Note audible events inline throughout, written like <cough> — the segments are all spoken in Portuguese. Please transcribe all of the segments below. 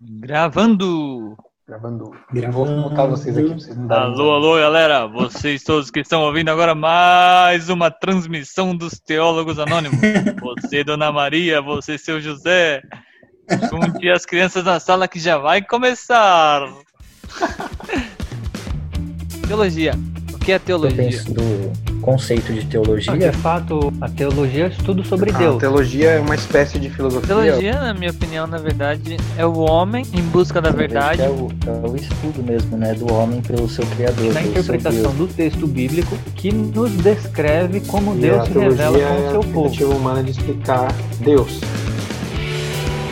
Gravando! Gravando. Vou mutar vocês aqui pra vocês não darem Alô, alô, galera! Vocês todos que estão ouvindo agora mais uma transmissão dos Teólogos Anônimos. <laughs> Você, Dona Maria, você, seu José. Junte as crianças na sala que já vai começar. <laughs> Teologia. O que é Eu teologia? penso do conceito de De teologia. fato, a teologia é estudo sobre A Deus. teologia é uma espécie de filosofia. Teologia, na minha opinião, na verdade, é o homem em busca da verdade. É o, é o estudo mesmo, né? Do homem pelo seu criador. Na interpretação do texto bíblico que nos descreve como E Deus a se revela com é o a seu povo. tentativa humana de explicar Deus.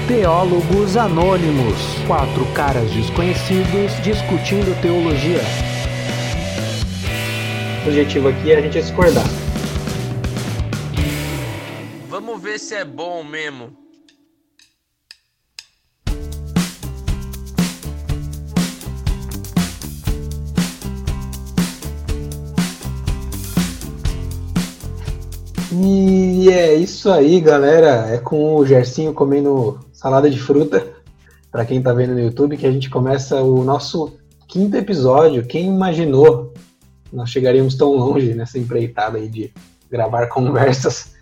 Teólogos Anônimos. Quatro caras desconhecidos discutindo teologia. Objetivo aqui é a gente discordar. Vamos ver se é bom mesmo. E é isso aí, galera. É com o Gercinho comendo salada de fruta, <laughs> para quem tá vendo no YouTube, que a gente começa o nosso quinto episódio. Quem imaginou nós chegaríamos tão longe nessa empreitada aí de gravar conversas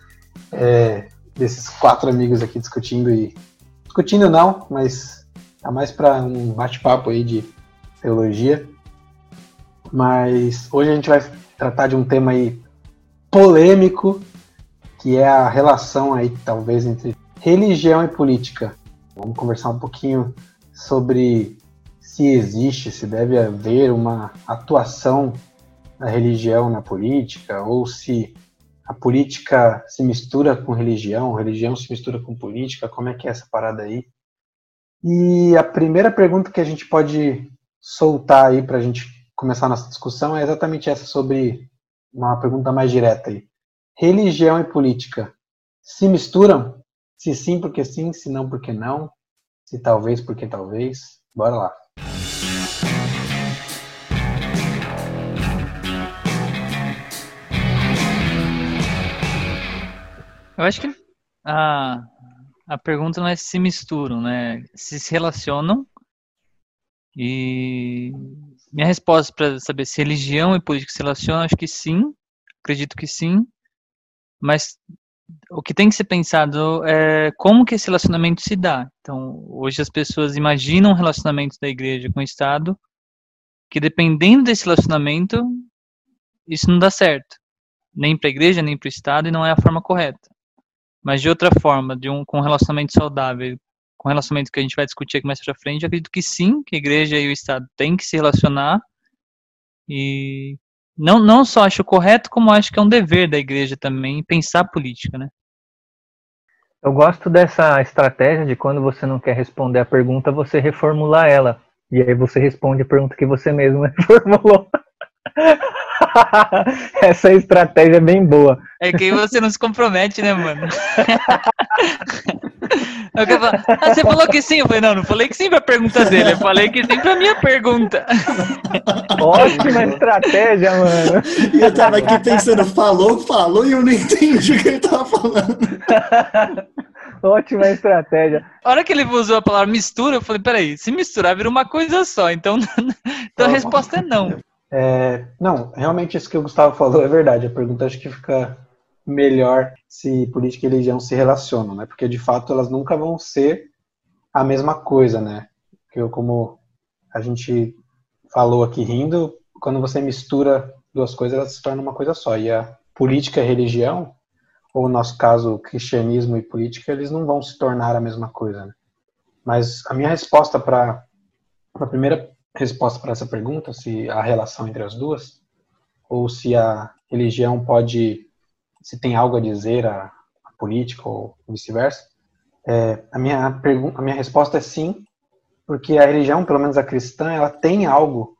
é, desses quatro amigos aqui discutindo e discutindo não, mas tá mais para um bate-papo aí de teologia. Mas hoje a gente vai tratar de um tema aí polêmico, que é a relação aí, talvez, entre religião e política. Vamos conversar um pouquinho sobre se existe, se deve haver uma atuação da religião na política, ou se a política se mistura com religião, a religião se mistura com política, como é que é essa parada aí? E a primeira pergunta que a gente pode soltar aí para a gente começar a nossa discussão é exatamente essa sobre uma pergunta mais direta aí religião e política se misturam? Se sim, porque sim, se não, porque não, se talvez, porque talvez. Bora lá. Eu acho que a, a pergunta não é se misturam, né? Se se relacionam. E minha resposta para saber se religião e política se relacionam, acho que sim. Acredito que sim. Mas o que tem que ser pensado é como que esse relacionamento se dá. Então, hoje as pessoas imaginam um relacionamento da igreja com o Estado que dependendo desse relacionamento, isso não dá certo. Nem para a igreja, nem para o Estado, e não é a forma correta. Mas de outra forma, de um com um relacionamento saudável, com um relacionamento que a gente vai discutir aqui mais para frente, acredito que sim, que a igreja e o Estado têm que se relacionar. E não, não só acho correto, como acho que é um dever da igreja também pensar política, né? Eu gosto dessa estratégia de quando você não quer responder a pergunta, você reformular ela. E aí você responde a pergunta que você mesmo <laughs> reformulou. <laughs> Essa estratégia é bem boa. É que aí você não se compromete, né, mano? <laughs> Falar, ah, você falou que sim? Eu falei, não, não falei que sim pra pergunta dele, eu falei que sim pra minha pergunta. <laughs> Ótima estratégia, mano. E eu tava aqui pensando, falou, falou, e eu não entendi o que ele tava falando. Ótima estratégia. A hora que ele usou a palavra mistura, eu falei, peraí, se misturar vira uma coisa só, então, então a resposta é não. É, não, realmente isso que o Gustavo falou é verdade. A pergunta acho que fica melhor se política e religião se relacionam, né? Porque de fato elas nunca vão ser a mesma coisa, né? Porque como a gente falou aqui rindo, quando você mistura duas coisas, elas se tornam uma coisa só. E a política e a religião, ou no nosso caso, cristianismo e política, eles não vão se tornar a mesma coisa. Né? Mas a minha resposta para a primeira resposta para essa pergunta, se há relação entre as duas, ou se a religião pode, se tem algo a dizer a política ou vice-versa, é, a, minha pergunta, a minha resposta é sim, porque a religião, pelo menos a cristã, ela tem algo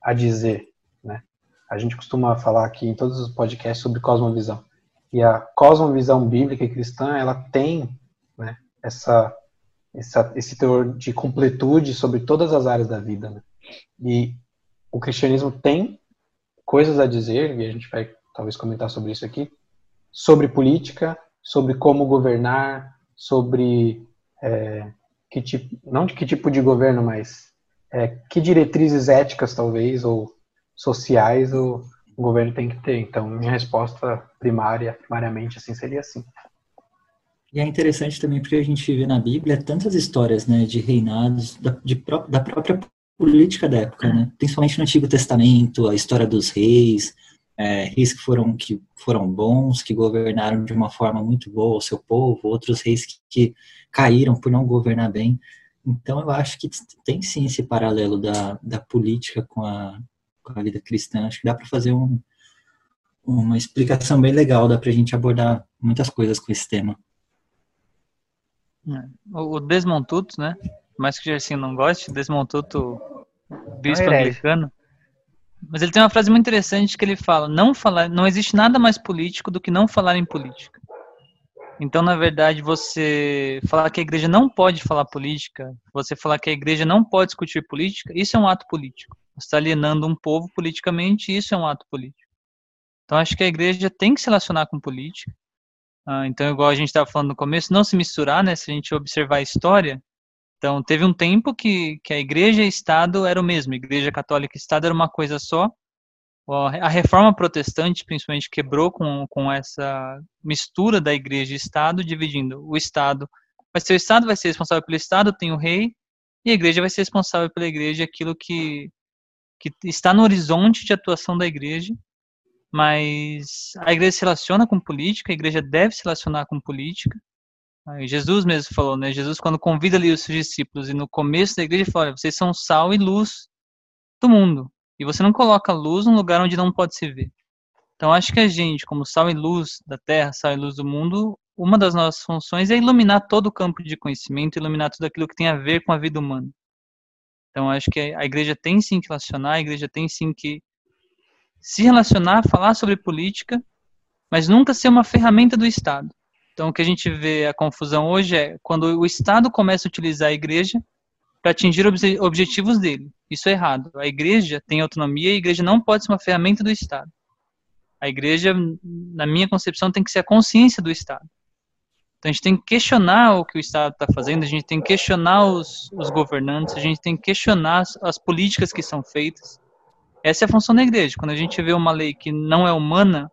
a dizer, né? A gente costuma falar aqui em todos os podcasts sobre cosmovisão. E a cosmovisão bíblica e cristã, ela tem né, essa, essa, esse teor de completude sobre todas as áreas da vida. Né? E o cristianismo tem coisas a dizer, e a gente vai talvez comentar sobre isso aqui, sobre política, sobre como governar, sobre é, que tipo, não de que tipo de governo, mas é, que diretrizes éticas, talvez, ou sociais o, governo tem que ter. Então, minha resposta primária, primariamente, assim, seria assim. E é interessante também porque a gente vê na Bíblia tantas histórias, né, de reinados, da, de, da própria política da época, né? Principalmente no Antigo Testamento, a história dos reis, é, reis que foram, que foram bons, que governaram de uma forma muito boa o seu povo, outros reis que, que caíram por não governar bem. Então, eu acho que tem sim esse paralelo da, da política com a, com a vida cristã. Acho que dá para fazer um, uma explicação bem legal, dá para a gente abordar muitas coisas com esse tema. É. O Desmond Tutu, né? Mais que o Gersinho não goste, Desmond Tutu, bispo é anglicano. Mas ele tem uma frase muito interessante que ele fala: não falar, não existe nada mais político do que não falar em política. Então, na verdade, você falar que a igreja não pode falar política, você falar que a igreja não pode discutir política, isso é um ato político. Você está alienando um povo politicamente, isso é um ato político. Então, acho que a igreja tem que se relacionar com política. Ah, então, igual a gente estava falando no começo, não se misturar, né? Se a gente observar a história, então teve um tempo que, que a igreja e Estado era o mesmo, igreja católica e Estado era uma coisa só, a reforma protestante, principalmente, quebrou com, com essa mistura da igreja e Estado, dividindo o Estado. Vai ser o Estado, vai ser responsável pelo Estado, tem o rei, e a igreja vai ser responsável pela igreja, aquilo que, que está no horizonte de atuação da igreja. Mas a igreja se relaciona com política, a igreja deve se relacionar com política. Jesus mesmo falou, né? Jesus, quando convida ali os seus discípulos, e no começo da igreja, fala: vocês são sal e luz do mundo. E você não coloca luz num lugar onde não pode se ver. Então acho que a gente, como sal e luz da terra, sal e luz do mundo, uma das nossas funções é iluminar todo o campo de conhecimento, iluminar tudo aquilo que tem a ver com a vida humana. Então acho que a igreja tem sim que relacionar, a igreja tem sim que se relacionar, falar sobre política, mas nunca ser uma ferramenta do Estado. Então o que a gente vê a confusão hoje é quando o Estado começa a utilizar a igreja para atingir os objetivos dele. Isso é errado. A igreja tem autonomia e a igreja não pode ser uma ferramenta do Estado. A igreja, na minha concepção, tem que ser a consciência do Estado. Então a gente tem que questionar o que o Estado está fazendo, a gente tem que questionar os, os, governantes, a gente tem que questionar as, as políticas que são feitas. Essa é a função da igreja. Quando a gente vê uma lei que não é humana,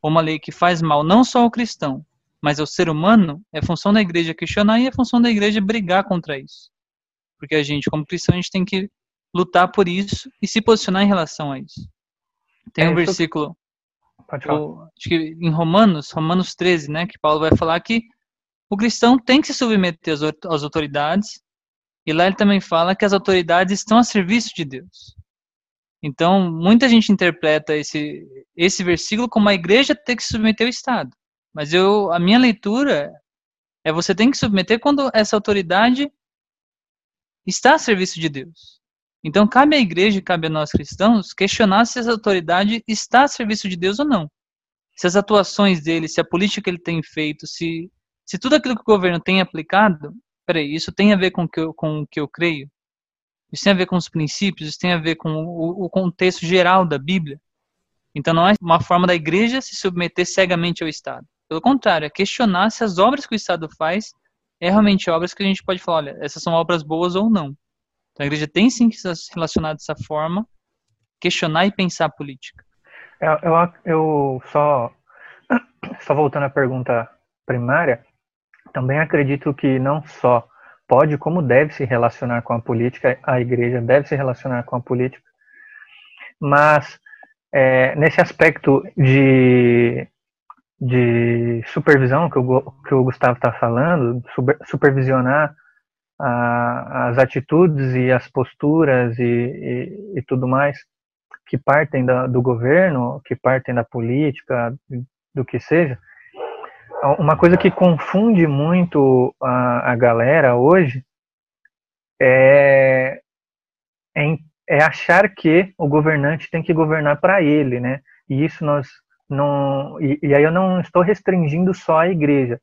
ou uma lei que faz mal não só ao cristão, mas ao ser humano, é função da igreja questionar e é função da igreja brigar contra isso. Porque a gente, como cristão, a gente tem que lutar por isso e se posicionar em relação a isso. Tem é, um versículo. O, acho que em Romanos, Romanos 13, né, que Paulo vai falar que o cristão tem que se submeter às, às autoridades, e lá ele também fala que as autoridades estão a serviço de Deus. Então, muita gente interpreta esse, esse versículo como a igreja ter que submeter ao Estado. Mas eu, a minha leitura é você tem que submeter quando essa autoridade está a serviço de Deus. Então, cabe à igreja, cabe a nós cristãos, questionar se essa autoridade está a serviço de Deus ou não. Se as atuações dele, se a política que ele tem feito, se, se tudo aquilo que o governo tem aplicado, peraí, isso tem a ver com, que eu, com o que eu creio? Isso tem a ver com os princípios? Isso tem a ver com o, contexto geral da Bíblia? Então, não é uma forma da igreja se submeter cegamente ao Estado. Pelo contrário, é questionar se as obras que o Estado faz é realmente obras que a gente pode falar, olha, essas são obras boas ou não. Então a igreja tem sim que se relacionar dessa forma, questionar e pensar a política. Eu, eu, eu só, só voltando à pergunta primária, também acredito que não só pode, como deve se relacionar com a política, a igreja deve se relacionar com a política, mas é, nesse aspecto de, de supervisão que o, que o Gustavo está falando, super, supervisionar a, as atitudes e as posturas e, e, e tudo mais que partem da, do governo, que partem da política, do que seja, uma coisa que confunde muito a, a galera hoje é, é, é, achar que o governante tem que governar para ele, né? E isso nós não. E, e, aí eu não estou restringindo só a igreja.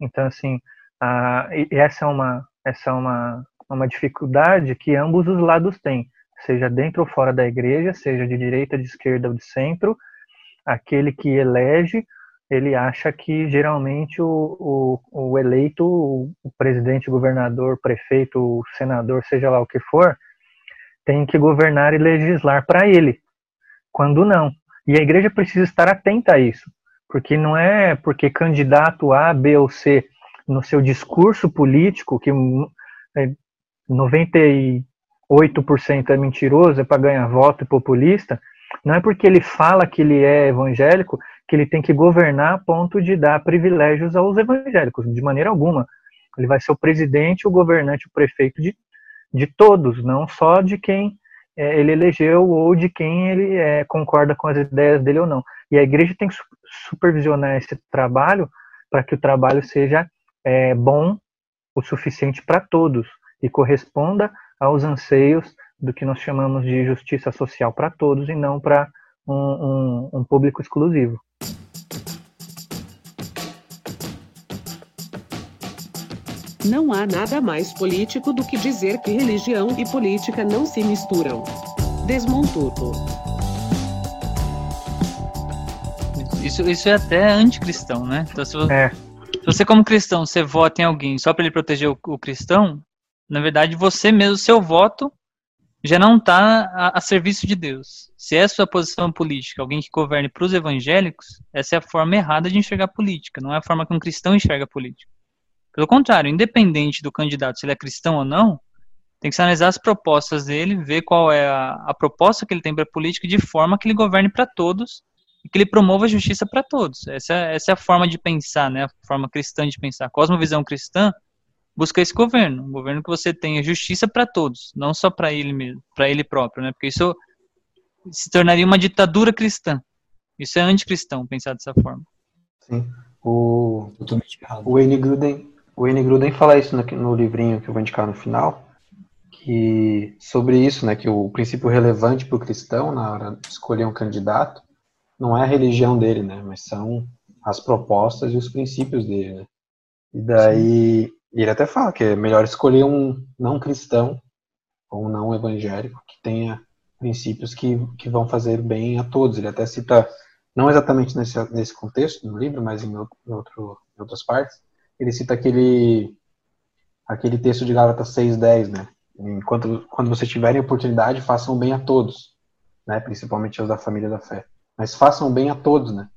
Então, assim, a, essa é uma, essa é uma, uma dificuldade que ambos os lados têm, seja dentro ou fora da igreja, seja de direita, de esquerda ou de centro, aquele que elege ele acha que geralmente o, o, o eleito, o, presidente, governador, prefeito, senador, seja lá o que for, tem que governar e legislar para ele, quando não. E a igreja precisa estar atenta a isso, porque não é porque candidato A, B ou C, no seu discurso político, que 98% é mentiroso, é para ganhar voto e populista, não é porque ele fala que ele é evangélico que ele tem que governar a ponto de dar privilégios aos evangélicos, de maneira alguma. Ele vai ser o presidente, o governante, o prefeito de, de todos, não só de quem é, ele elegeu ou de quem ele é, concorda com as ideias dele ou não. E a igreja tem que supervisionar esse trabalho para que o trabalho seja é, bom o suficiente para todos e corresponda aos anseios do que nós chamamos de justiça social para todos e não para um, um, um público exclusivo. Não há nada mais político do que dizer que religião e política não se misturam. Desmontuto. Isso, isso é até anticristão, né? Então, se você, É, se você, como cristão, você vota em alguém só para ele proteger o, o cristão, na verdade, você mesmo, seu voto, já não está a, a serviço de Deus. Se é a sua posição política, alguém que governe para os evangélicos, essa é a forma errada de enxergar política, não é a forma que um cristão enxerga política. Pelo contrário, independente do candidato, se ele é cristão ou não, tem que se analisar as propostas dele, ver qual é a, a proposta que ele tem para a política de forma que ele governe para todos e que ele promova a justiça para todos. Essa, é- essa é a forma de pensar, né? A forma cristã de pensar. A cosmovisão cristã busca esse governo, um governo que você tenha justiça para todos, não só para ele mesmo, para ele próprio, né? Porque isso se tornaria uma ditadura cristã. Isso é anticristão pensar dessa forma. Sim. O, Totalmente errado. o Wayne Gruden, o Wayne Gruden fala isso no, no livrinho que eu vou indicar no final, que sobre isso, né, que o princípio relevante para o cristão na hora de escolher um candidato não é a religião dele, né, mas são as propostas e os princípios dele, né. E daí ele até fala que é melhor escolher um não cristão ou um não evangélico que tenha princípios que, que vão fazer bem a todos. Ele até cita, não exatamente nesse, nesse contexto no livro, mas em outro- em outras partes, ele cita aquele, aquele texto de Gálatas 6,10, né? Enquanto, quando vocês tiverem oportunidade, façam bem a todos, né? Principalmente aos da família da fé. Mas façam bem a todos, né?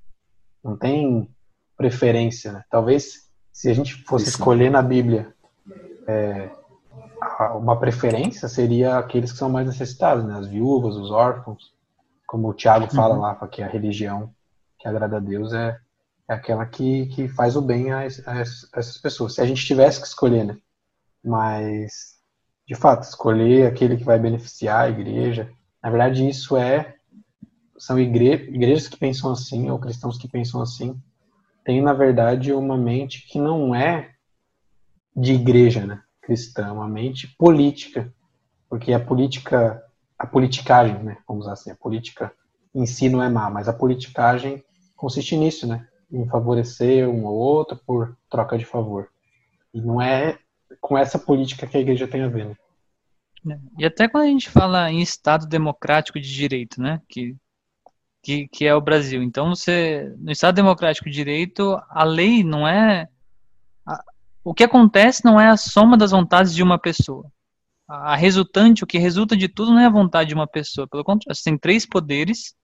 Não tem preferência, né? Talvez se a gente fosse Isso. escolher na Bíblia é, uma preferência, seria aqueles que são mais necessitados, né? As viúvas, os órfãos. Como o Tiago fala lá, que a religião que agrada a Deus é, é aquela que, que faz o bem a, a es- a essas pessoas. Se a gente tivesse que escolher, né? Mas, de fato, escolher aquele que vai beneficiar a igreja. Na verdade, isso é. São igre, igrejas que pensam assim, ou cristãos que pensam assim, têm, na verdade, uma mente que não é de igreja, né? Cristã, uma mente política. Porque a política, a politicagem, né? Vamos usar assim, a política em si não é má, mas a politicagem consiste nisso, né? Em favorecer um ou outro por troca de favor. E não é com essa política que a igreja tem a ver, né? E até quando a gente fala em Estado democrático de direito, né? Que, que, que é o Brasil. Então, você, no Estado democrático de direito, a lei não é. a- o que acontece não é a soma das vontades de uma pessoa. A, a resultante, o que resulta de tudo não é a vontade de uma pessoa. Pelo contrário, você tem três poderes,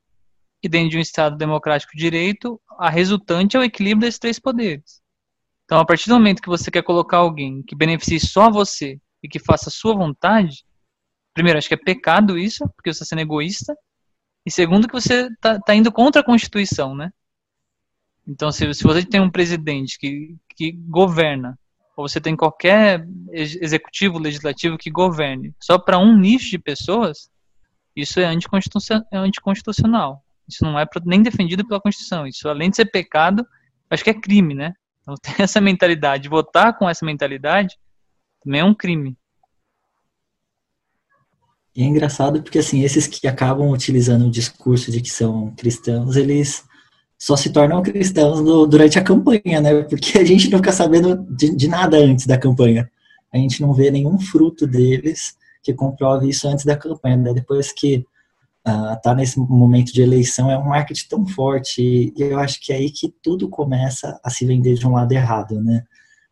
e dentro de um Estado democrático de direito, a resultante é o equilíbrio desses três poderes. Então, a partir do momento que você quer colocar alguém que beneficie só você e que faça a sua vontade, primeiro, acho que é pecado isso, porque você está sendo egoísta. E segundo, que você está tá indo contra a Constituição, né? Então, se, se você tem um presidente que, que governa, ou você tem qualquer ex- executivo, legislativo que governe só para um nicho de pessoas, isso é anticonstitucional. Isso não é nem defendido pela Constituição. Isso, além de ser pecado, acho que é crime, né? Então, <laughs> ter essa mentalidade, votar com essa mentalidade, também é um crime. E é engraçado porque, assim, esses que acabam utilizando o discurso de que são cristãos, eles só se tornam cristãos no- durante a campanha, né? Porque a gente não fica sabendo de, de nada antes da campanha. A gente não vê nenhum fruto deles que comprove isso antes da campanha. né? Depois que uh, tá nesse momento de eleição é um marketing tão forte e eu acho que é aí que tudo começa a se vender de um lado errado, né?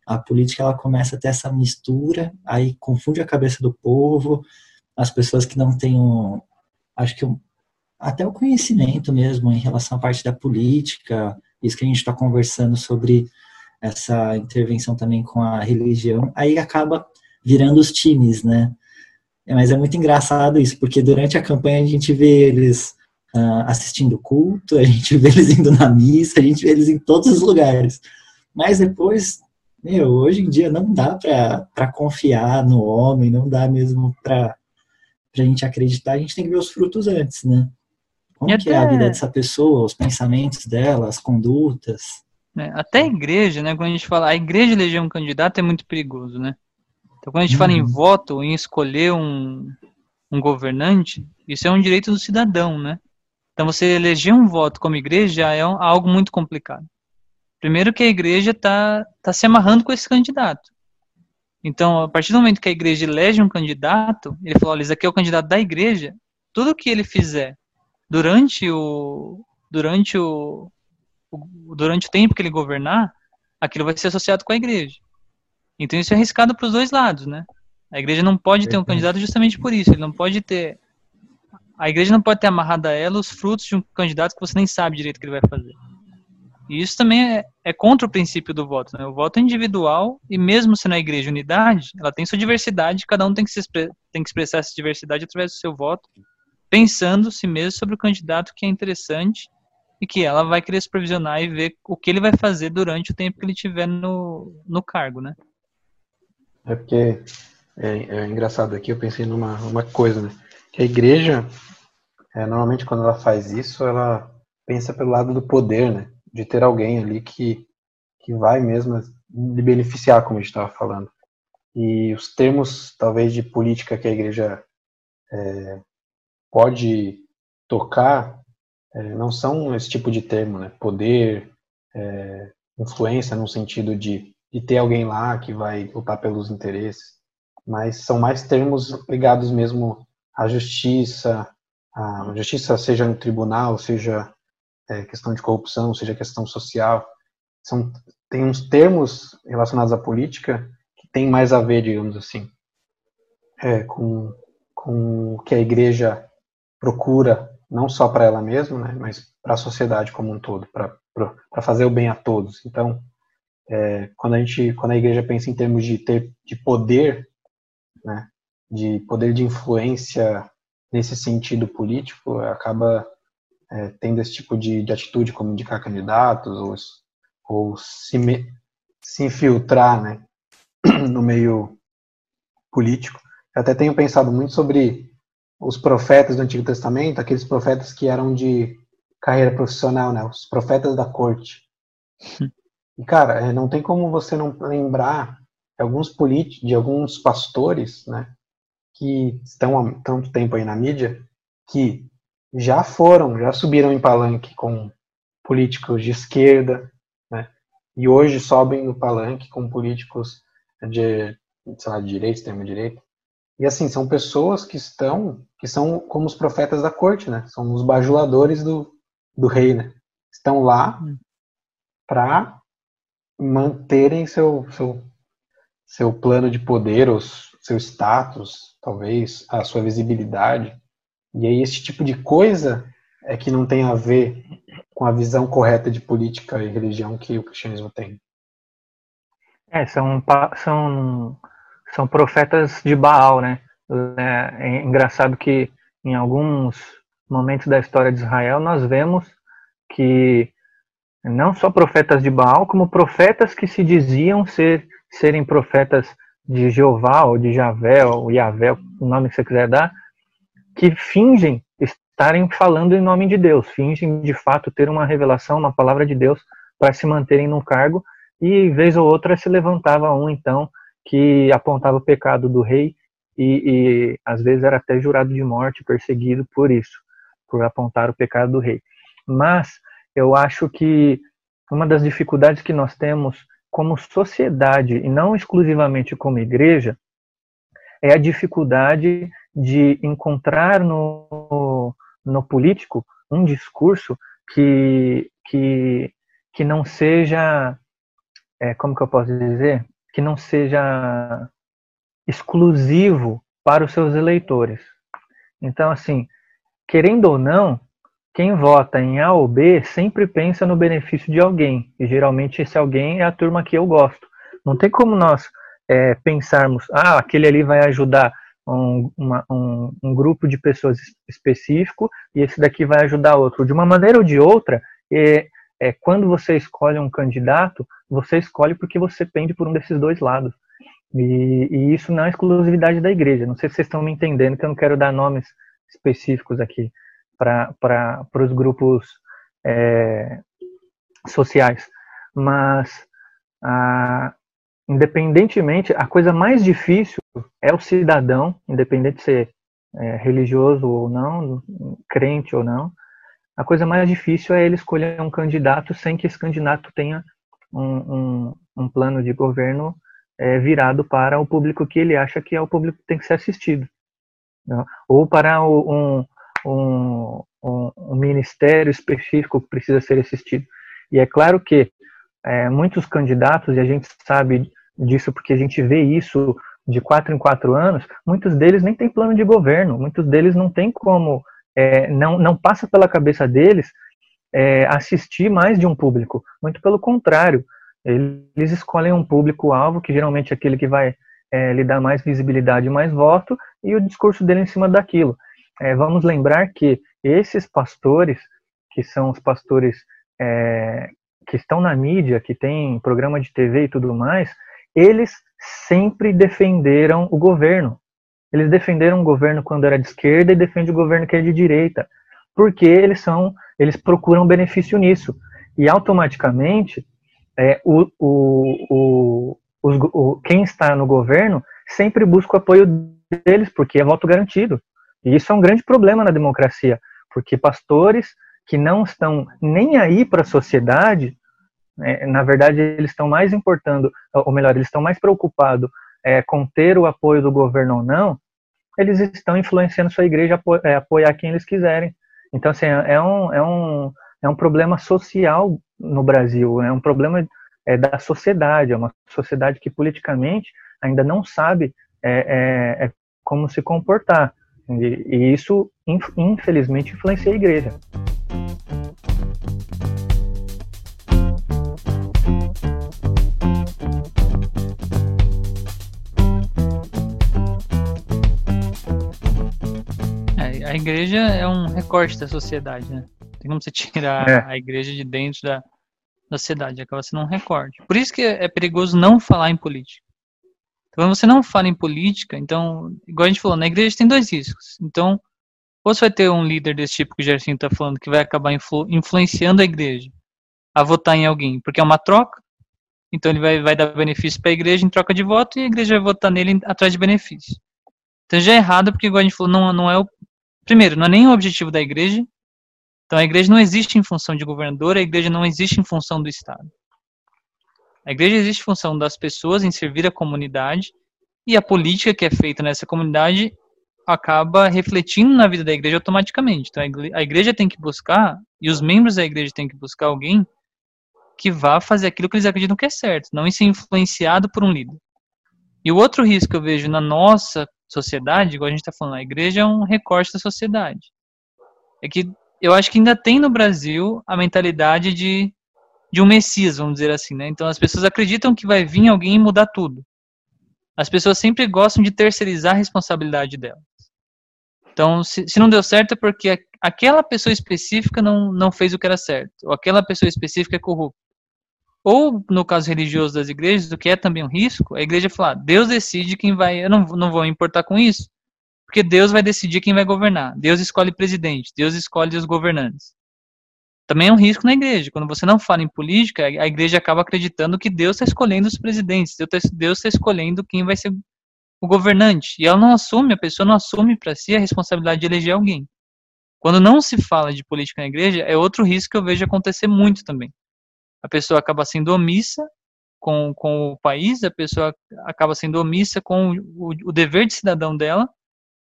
A política ela começa a ter essa mistura, aí confunde a cabeça do povo, as pessoas que não têm um, acho que um, até o conhecimento mesmo em relação à parte da política, isso que a gente está conversando sobre essa intervenção também com a religião, aí acaba virando os times, né? Mas é muito engraçado isso, porque durante a campanha a gente vê eles uh, assistindo culto, a gente vê eles indo na missa, a gente vê eles em todos os lugares. Mas depois, meu, hoje em dia não dá para confiar no homem, não dá mesmo para a gente acreditar, a gente tem que ver os frutos antes, né? Como que é a vida dessa pessoa, os pensamentos dela, as condutas. É, até a igreja, né? Quando a gente fala, a igreja eleger um candidato é muito perigoso, né? Então, quando a gente uhum. fala em uhum. voto, em escolher um, um governante, isso é um direito do cidadão, né? Então, você eleger um voto como igreja é um, algo muito complicado. Primeiro que a igreja está tá se amarrando com esse candidato. Então, a partir do momento que a igreja elege um candidato, ele falou, olha, esse aqui é o candidato da igreja, tudo que ele fizer durante o durante o, durante o tempo que ele governar, aquilo vai ser associado com a igreja. Então isso é arriscado para os dois lados, né? A igreja não pode ter um candidato justamente por isso. Ele não pode ter. A igreja não pode ter amarrado a ela os frutos de um candidato que você nem sabe direito o que ele vai fazer. E isso também é, é contra o princípio do voto. Né? O voto é individual e mesmo sendo a igreja unidade, ela tem sua diversidade. Cada um tem que, se, tem que expressar essa diversidade através do seu voto, pensando si mesmo sobre o candidato que é interessante e que ela vai querer se provisionar e ver o que ele vai fazer durante o tempo que ele tiver no, no cargo, né? É porque é, é engraçado aqui, eu pensei numa uma coisa, né? Que a igreja, é, normalmente quando ela faz isso, ela pensa pelo lado do poder, né? De ter alguém ali que, que vai mesmo lhe beneficiar, como a gente estava falando. E os termos, talvez, de política que a igreja é, pode tocar é, não são esse tipo de termo, né? Poder, é, influência no sentido de, de ter alguém lá que vai lutar pelos interesses, mas são mais termos ligados mesmo à justiça, à justiça seja no tribunal, seja é, questão de corrupção, seja questão social. São, tem uns termos relacionados à política que tem mais a ver, digamos assim, é, com, com o que a igreja procura não só para ela mesma, né, mas para a sociedade como um todo, para fazer o bem a todos. Então, é, quando a gente, quando a igreja pensa em termos de ter de poder, né, de poder de influência nesse sentido político, acaba é, tendo esse tipo de, de, atitude, como indicar candidatos ou, ou se, me, se infiltrar, né, <clears throat> no meio político. Eu até tenho pensado muito sobre os profetas do Antigo Testamento, aqueles profetas que eram de carreira profissional, né? Os profetas da corte. <laughs> E, cara, é, não tem como você não lembrar de alguns políticos, de alguns pastores, né? Que estão há tanto tempo aí na mídia, que já foram, já subiram em palanque com políticos de esquerda, né? E hoje sobem no palanque com políticos de, sei lá, de direita, extrema direita. E assim, são pessoas que estão, que são como os profetas da corte, né? São os bajuladores do, do rei, né? Estão lá hum. para manterem seu, seu, seu plano de poder, ou seu status, talvez, a sua visibilidade. E aí esse tipo de coisa é que não tem a ver com a visão correta de política e religião que o cristianismo tem. É, são, são são profetas de Baal, né? É, é engraçado que em alguns momentos da história de Israel nós vemos que não só profetas de Baal, como profetas que se diziam ser serem profetas de Jeová ou de Javé ou Yahvé, o nome que você quiser dar, que fingem estarem falando em nome de Deus, fingem de fato ter uma revelação, uma palavra de Deus para se manterem no cargo e vez ou outra se levantava um então que apontava o pecado do rei e, e, às vezes era até jurado de morte, perseguido por isso, por apontar o pecado do rei. Mas eu acho que uma das dificuldades que nós temos como sociedade e não exclusivamente como igreja é a dificuldade de encontrar no, no político um discurso que, que, que não seja, é, como que eu posso dizer, que não seja exclusivo para os seus eleitores. Então, assim, querendo ou não, quem vota em A ou B sempre pensa no benefício de alguém, e geralmente esse alguém é a turma que eu gosto. Não tem como nós é, pensarmos, ah, aquele ali vai ajudar um, uma, um, um, grupo de pessoas específico e esse daqui vai ajudar outro. De uma maneira ou de outra, é, é, quando você escolhe um candidato, você escolhe porque você pende por um desses dois lados. E, e isso não é exclusividade da igreja. Não sei se vocês estão me entendendo, que eu não quero dar nomes específicos aqui para os grupos é, sociais. Mas, a, independentemente, a coisa mais difícil é o cidadão, independente de ser é, religioso ou não, crente ou não, a coisa mais difícil é ele escolher um candidato sem que esse candidato tenha um, um, um plano de governo é, virado para o público que ele acha que é o público que tem que ser assistido. Né? Ou para o, um, um, ministério específico que precisa ser assistido. E é claro que é, muitos candidatos, e a gente sabe disso porque a gente vê isso de quatro em quatro anos, muitos deles nem têm plano de governo, muitos deles não têm como, é, não, não passa pela cabeça deles é, assistir mais de um público, muito pelo contrário, eles escolhem um público-alvo, que geralmente é aquele que vai é, lhe dar mais visibilidade, mais voto, e o discurso dele em cima daquilo. É, vamos lembrar que esses pastores, que são os pastores é, que estão na mídia, que tem programa de TV e tudo mais, eles sempre defenderam o governo. Eles defenderam o governo quando era de esquerda e defendem o governo que é de direita, porque eles são, eles procuram benefício nisso. E automaticamente, é, o, o, o, o, quem está no governo sempre busca o apoio deles, porque é voto garantido. E isso é um grande problema na democracia, porque pastores que não estão nem aí para a sociedade, é, na verdade, eles estão mais importando, ou melhor, eles estão mais preocupados é, com ter o apoio do governo ou não, eles estão influenciando sua igreja a é, apoiar quem eles quiserem. Então, assim, é, é um, é um, é um problema social no Brasil, é um problema é, da sociedade, é uma sociedade que politicamente ainda não sabe é, é, como se comportar. E, isso, infelizmente, influencia a igreja. a igreja é um recorte da sociedade, né? Tem como você tirar é. a igreja de dentro da, da sociedade, acaba sendo um recorte. Por isso que é perigoso não falar em política. Quando você não fala em política, então, igual a gente falou, na igreja tem dois riscos. Então, ou você vai ter um líder desse tipo que o Gersinho está falando, que vai acabar influ, influenciando a igreja a votar em alguém, porque é uma troca, então ele vai, vai dar benefício para a igreja em troca de voto e a igreja vai votar nele atrás de benefício. Então já é errado, porque igual a gente falou, não, não é o Primeiro, não é nem o objetivo da igreja. Então a igreja não existe em função de governador, a igreja não existe em função do Estado. A igreja existe em função das pessoas em servir a comunidade e a política que é feita nessa comunidade acaba refletindo na vida da igreja automaticamente. Então a igreja tem que buscar, e os membros da igreja têm que buscar alguém que vá fazer aquilo que eles acreditam que é certo, não ser influenciado por um líder. E o outro risco que eu vejo na nossa sociedade, igual a gente está falando, a igreja é um recorte da sociedade. É que eu acho que ainda tem no Brasil a mentalidade de, de um Messias, vamos dizer assim, né? Então as pessoas acreditam que vai vir alguém e mudar tudo. As pessoas sempre gostam de terceirizar a responsabilidade delas. Então, se, se não deu certo é porque aquela pessoa específica não, não fez o que era certo, ou aquela pessoa específica é corrupta. Ou, no caso religioso das igrejas, o que é também um risco, a igreja falar, Deus decide quem vai, eu não, não vou me importar com isso, porque Deus vai decidir quem vai governar. Deus escolhe presidente, Deus escolhe os governantes. Também é um risco na igreja. Quando você não fala em política, a igreja acaba acreditando que Deus está escolhendo os presidentes, Deus está escolhendo quem vai ser o governante. E ela não assume, a pessoa não assume para si a responsabilidade de eleger alguém. Quando não se fala de política na igreja, é outro risco que eu vejo acontecer muito também a pessoa acaba sendo omissa com, com o país, a pessoa acaba sendo omissa com o, o dever de cidadão dela,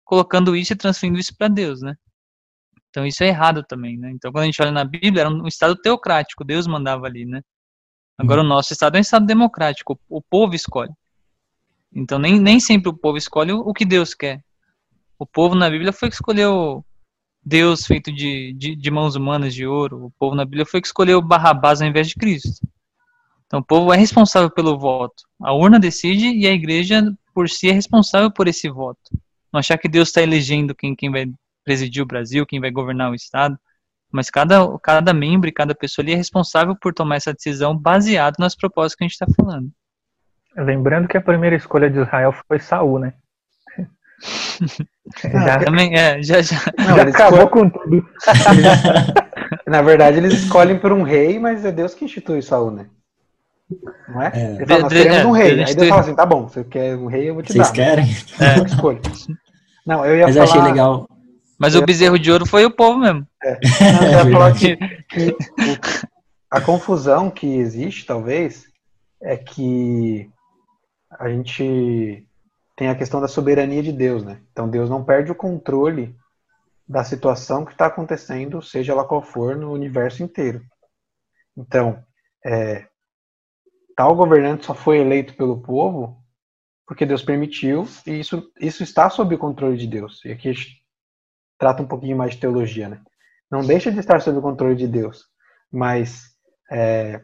colocando isso e transferindo isso para Deus, né? Então isso é errado também, né? Então quando a gente olha na Bíblia, era um estado teocrático, Deus mandava ali, né? Agora o nosso estado é um estado democrático, o, o povo escolhe. Então nem, nem sempre o povo escolhe o, o que Deus quer. O povo na Bíblia foi que escolheu Deus feito de, de, de mãos humanas de ouro. O povo na Bíblia foi que escolheu Barrabás ao invés de Cristo. Então o povo é responsável pelo voto. A urna decide e a igreja por si é responsável por esse voto. Não achar que Deus está elegendo quem, quem vai presidir o Brasil, quem vai governar o Estado. Mas cada, cada membro e cada pessoa ali é responsável por tomar essa decisão baseado nas propostas que a gente está falando. Lembrando que a primeira escolha de Israel foi Saul, né? <laughs> já, também, é, já, já. Não, já eles acabou escolhem- com tudo. <laughs> Na verdade, eles escolhem por um rei, mas é Deus que institui Saul, né? Não é? É. Ele fala, nós queremos é, um rei. Deus Aí Deus fala assim, tá bom, você quer um rei, eu vou te Vocês dar. querem? É. Eu escolho. <laughs> Não, eu ia Mas eu falar... achei legal. Mas o bezerro de ouro foi o povo mesmo. É que, <laughs> que a confusão que existe, talvez, é que a gente tem a questão da soberania de Deus, né? Então Deus não perde o controle da situação que está acontecendo, seja ela qual for, no universo inteiro. Então, é, tal governante só foi eleito pelo povo porque Deus permitiu, e isso, isso está sob o controle de Deus. E aqui trata um pouquinho mais de teologia, né? Não deixa de estar sob o controle de Deus, mas é,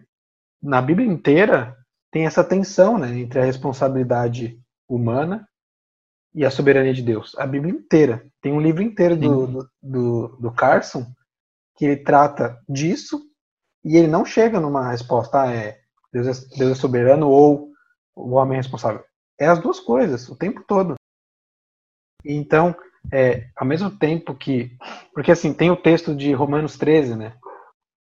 na Bíblia inteira tem essa tensão né, entre a responsabilidade humana e a soberania de Deus. A Bíblia inteira. Tem um livro inteiro do, do, do, do Carson que ele trata disso e ele não chega numa resposta, ah, é, Deus é, Deus é soberano ou o homem é responsável. É as duas coisas, o tempo todo. Então, é, ao mesmo tempo que. Porque assim, tem o texto de Romanos 13, né?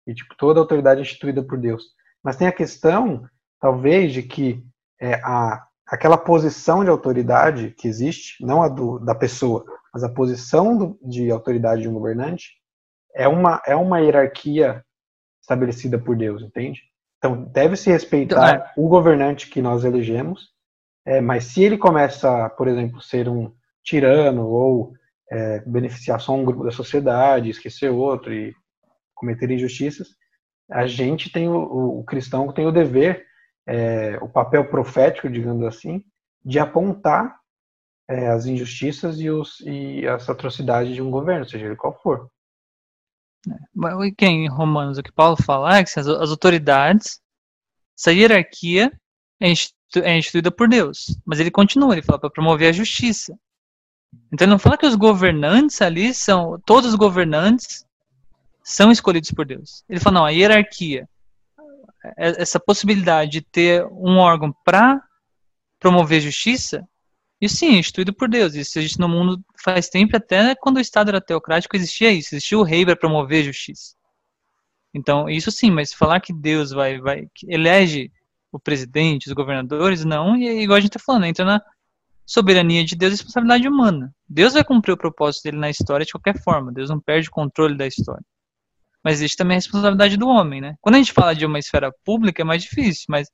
E tipo, toda autoridade é instituída por Deus. Mas tem a questão, talvez, de que é, a, aquela posição de autoridade que existe, não a do, da pessoa, mas a posição do, de autoridade de um governante, é uma, é uma hierarquia estabelecida por Deus, entende? Então, deve-se respeitar o governante que nós elegemos, é, mas se ele começa, por exemplo, ser um tirano ou é, beneficiar só um grupo da sociedade, esquecer outro e cometer injustiças, a gente tem o, o, o cristão tem o dever, é, o papel profético, digamos assim, de apontar é, as injustiças e, os, e as atrocidades de um governo, seja ele qual for. Mas quem em Romanos, o que Paulo fala é que as, as autoridades, essa hierarquia é, é instituída por Deus. Mas ele continua, ele fala para promover a justiça. Então ele não fala que os governantes ali são, todos os governantes são escolhidos por Deus. Ele fala, não, a hierarquia, essa possibilidade de ter um órgão para promover justiça, isso sim, é instituído por Deus. Isso existe no mundo faz tempo, até quando o Estado era teocrático existia isso, existia o rei para promover justiça. Então, isso sim, mas falar que Deus vai, vai que elege o presidente, os governadores, não, e igual a gente está falando, entra na soberania de Deus e responsabilidade humana. Deus vai cumprir o propósito dele na história de qualquer forma, Deus não perde o controle da história. Mas existe também a responsabilidade do homem, né? Quando a gente fala de uma esfera pública é mais difícil, mas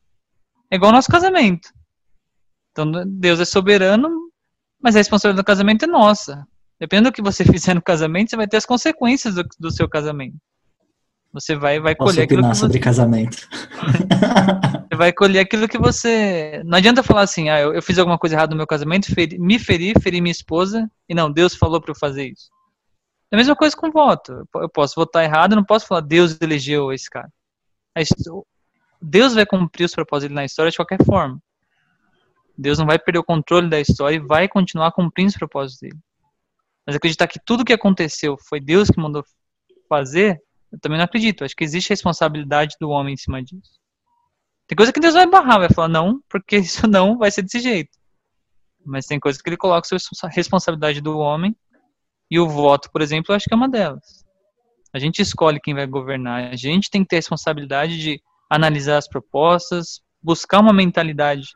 é igual ao nosso casamento. Então Deus é soberano, mas a responsabilidade do casamento é nossa. Dependendo do que você <laughs> fizer no casamento, você vai ter as consequências do, do seu casamento. Você vai, vai Posso colher aquilo que sobre você, casamento. <laughs> você vai colher aquilo que você. Não adianta falar assim, ah, eu, eu fiz alguma coisa errada no meu casamento, feri, me feri, feri minha esposa, e não, Deus falou para eu fazer isso. É a mesma coisa com voto. Eu posso votar errado, eu não posso falar Deus elegeu esse cara. Deus vai cumprir os propósitos na história de qualquer forma. Deus não vai perder o controle da história e vai continuar cumprindo os propósitos dele. Mas acreditar que tudo que aconteceu foi Deus que mandou fazer, eu também não acredito. Acho que existe responsabilidade do homem em cima disso. Tem coisa que Deus vai barrar, vai falar não, porque <laughs> isso não vai ser desse jeito. Mas tem coisa que ele coloca sobre a responsabilidade do homem e o voto, por exemplo, eu acho que é uma delas. A gente escolhe quem vai governar. A gente tem que ter a responsabilidade de analisar as propostas, buscar uma mentalidade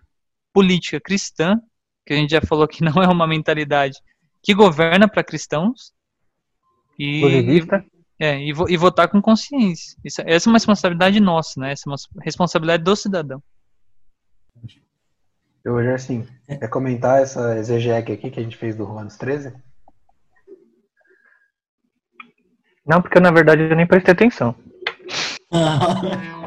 política cristã, que a gente já falou que <laughs> não é uma mentalidade que governa para cristãos. E, é, e, e, votar com consciência. Isso, essa é uma responsabilidade nossa, né? Essa é uma responsabilidade do cidadão. Eu já assim, é comentar essa exegese aqui que a gente fez do Romanos 13? Não, porque na verdade eu nem prestei atenção. <laughs>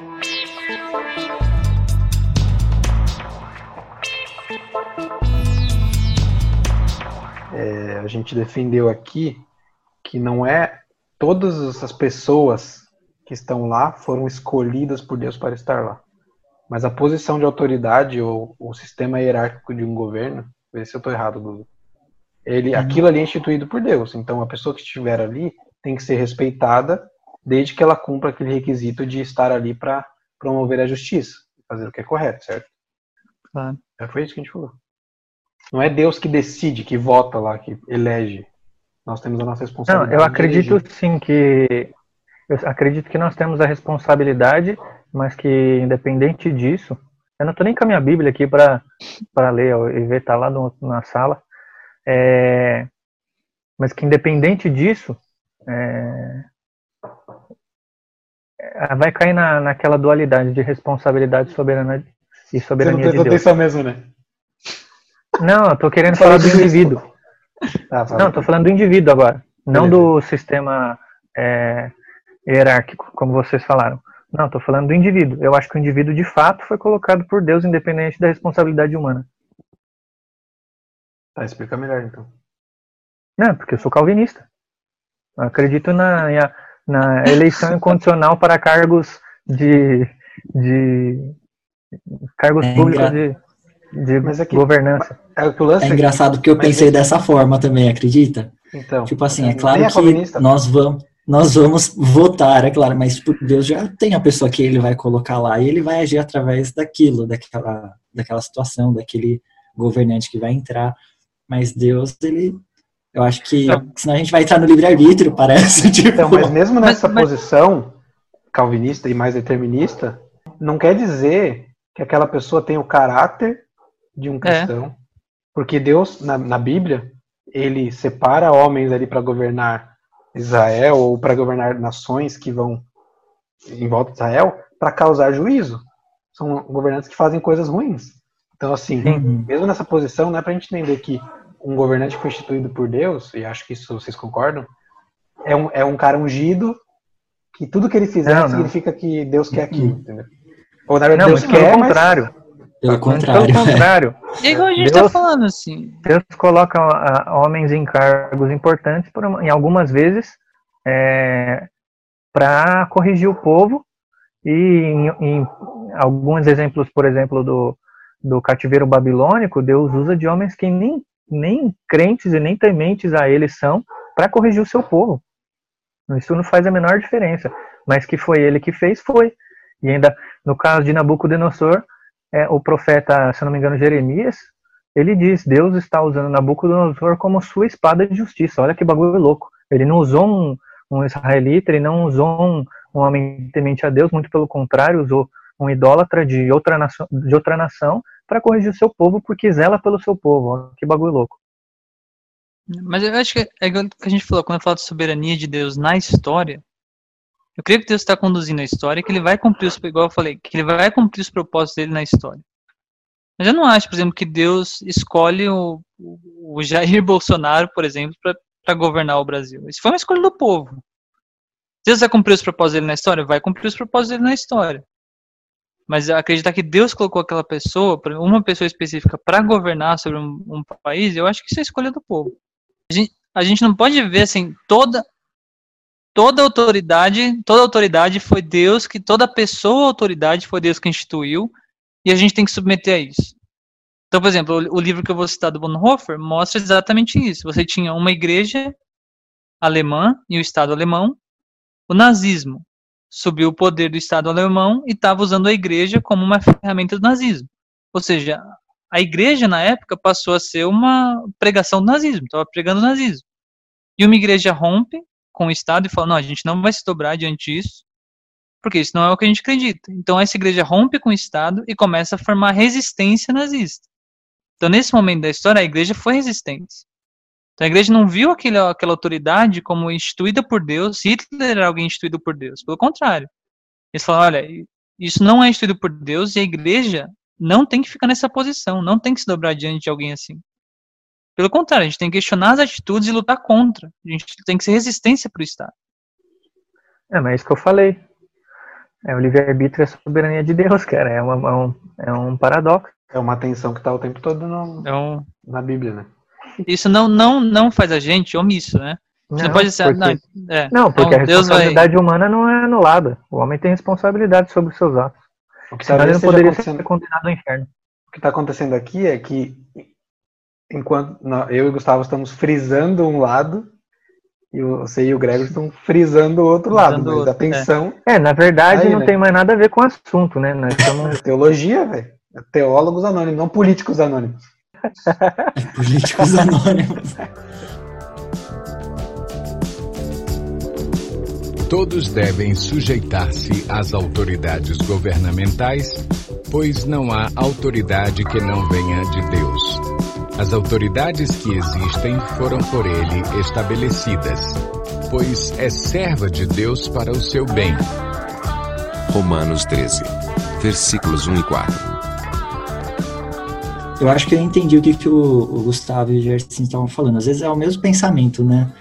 É, a gente defendeu aqui que não é todas as pessoas que estão lá foram escolhidas por Deus para estar lá. Mas a posição de autoridade ou o sistema hierárquico de um governo, vê se eu estou errado, Dudu. Ele, aquilo ali é instituído por Deus. Então a pessoa que estiver ali tem que ser respeitada desde que ela cumpra aquele requisito de estar ali para promover a justiça, fazer o que é correto, certo? Claro. É, foi isso que a gente falou. Não é Deus que decide, que vota lá, que elege. Nós temos a nossa Não, responsabilidade. eu de acredito sim que eu acredito que nós temos a responsabilidade, mas que independente disso, eu não estou nem com a minha Bíblia aqui para para ler e ver tá lá no- na sala, é, mas que independente disso, é, é, vai cair na, naquela dualidade de responsabilidade soberana e Você não soberania de Deus. atenção mesmo, né? Não, eu tô querendo Fala falar do indivíduo. Tá, fala. Não, estou falando do indivíduo agora, não Beleza. do sistema é, hierárquico, como vocês falaram. Não, estou falando do indivíduo. Eu acho que o indivíduo de fato foi colocado por Deus, independente da responsabilidade humana. Tá, explica melhor então. Não, porque eu sou calvinista. Eu acredito na, na eleição <laughs> incondicional para cargos de, de cargos É públicos engra- de, de Mas é que- governança. É o que o lance É é que- engraçado porque eu Mas pensei dessa forma também, acredita? Então, Tipo assim, é nem claro é que nós vamos, nós vamos votar, é claro, mas tipo, Deus já tem a pessoa que ele vai colocar lá e ele vai agir através daquilo, daquela, daquela situação, daquele governante que vai entrar. Mas Deus, ele, eu acho que, Então. senão a gente vai entrar no livre-arbítrio, <laughs> parece, tipo, Então, mas mesmo Mas- nessa mas- posição calvinista e mais determinista, não quer dizer que aquela pessoa tem o caráter de É. um cristão. Porque Deus, na, na Bíblia, ele separa homens ali para governar Israel ou para governar nações que vão em volta de Israel para causar juízo. São governantes que fazem coisas ruins. Então, assim, Uhum. mesmo nessa posição, não é para a gente entender que um governante instituído por Deus, e acho que isso vocês concordam, é um, é um cara ungido que tudo que ele fizer Não, não. significa que Deus quer aquilo, Uhum. entendeu? Ou na verdade Não, Deus mas pelo quer, mas contrário. pelo Pelo contrário. contrário. E <laughs> é igual a gente tá Deus- falando, assim. Deus coloca ah, homens em cargos importantes, por em algumas vezes, para corrigir o povo. E em, em alguns exemplos, por exemplo, do, do cativeiro babilônico, Deus usa de homens que nem, nem crentes e nem tementes a ele são para corrigir o seu povo. Isso não faz a menor diferença. Mas que foi ele que fez, foi. E ainda, no caso de Nabucodonosor, é, o profeta, se eu não me engano, Jeremias, ele diz, Deus está usando Nabucodonosor como sua espada de justiça. Olha que bagulho louco. Ele não usou um, um israelita, ele não usou um, um homem temente a Deus, muito pelo contrário, usou um idólatra de outra nação, de outra nação para corrigir o seu povo, porque zela pelo seu povo. Olha que bagulho louco. Mas eu acho que é igual que a gente falou, quando fala de soberania de Deus na história, eu creio que Deus está conduzindo a história, que ele vai cumprir os, igual eu falei, que ele vai cumprir os propósitos dele na história. Mas eu não acho, por exemplo, que Deus escolhe o, o Jair <laughs> Bolsonaro, por exemplo, para governar o Brasil. Isso foi uma escolha do povo. Deus vai cumprir os propósitos dele na história? Vai cumprir os propósitos dele na história. Mas acreditar que Deus colocou aquela pessoa, uma pessoa específica, para governar sobre um, um, país, eu acho que isso é escolha do povo. A gente, a gente não pode ver assim toda toda autoridade, toda autoridade foi Deus que toda pessoa autoridade foi Deus que instituiu e a gente tem que submeter a isso. Então, por exemplo, o, livro que eu vou citar do Bonhoeffer mostra exatamente isso. Você tinha uma igreja alemã e o Estado alemão, o nazismo subiu o poder do Estado alemão e estava usando a igreja como uma ferramenta do nazismo. Ou seja, a igreja na época passou a ser uma pregação do nazismo, estava pregando o nazismo. E uma igreja rompe com o Estado e fala: não, a gente não vai se dobrar diante disso, porque isso não é o que a gente acredita. Então essa igreja rompe com o Estado e começa a formar resistência nazista. Então nesse momento da história, a igreja foi resistente. Então a igreja não viu aquele, aquela autoridade como instituída por Deus, Hitler era alguém instituído por Deus. Pelo contrário. Eles falaram: olha, isso não é instituído por Deus e a igreja não tem que ficar nessa posição, não tem que se dobrar diante de alguém assim. Pelo contrário, a gente tem que questionar as atitudes e lutar contra. A gente tem que ser resistência para o Estado. É, mas é isso que eu falei. É o livre-arbítrio e a soberania de Deus, cara. É, uma- é um, é um paradoxo. É uma tensão que tá o tempo todo no- É um- na Bíblia, né? isso não, não, não faz a gente omisso, né? Você não, pode ser. porque- Não, é, Não, porque então a Deus vai. responsabilidade humana não é anulada. O homem tem responsabilidade sobre os seus atos. O que Senão ele talvez não poderia acontecendo, ser condenado ao inferno. o que tá acontecendo aqui é que enquanto eu e o Gustavo estamos frisando um lado e o- você e o Gregor estão frisando o outro lado, Frisando mas outro, a tensão É, na verdade Aí, não né? tem mais nada a ver com o assunto, né? Nós <laughs> estamos é teologia, velho. É teólogos anônimos, não políticos anônimos. <laughs> Políticos anônimos. Todos devem sujeitar-se às autoridades governamentais, pois não há autoridade que não venha de Deus. As autoridades que existem foram por ele estabelecidas, pois é serva de Deus para o seu bem. Romanos 13, versículos 1 e 4. Eu acho que eu entendi o que, que o, o Gustavo e o Gerson estavam falando. Às vezes é o mesmo pensamento, né?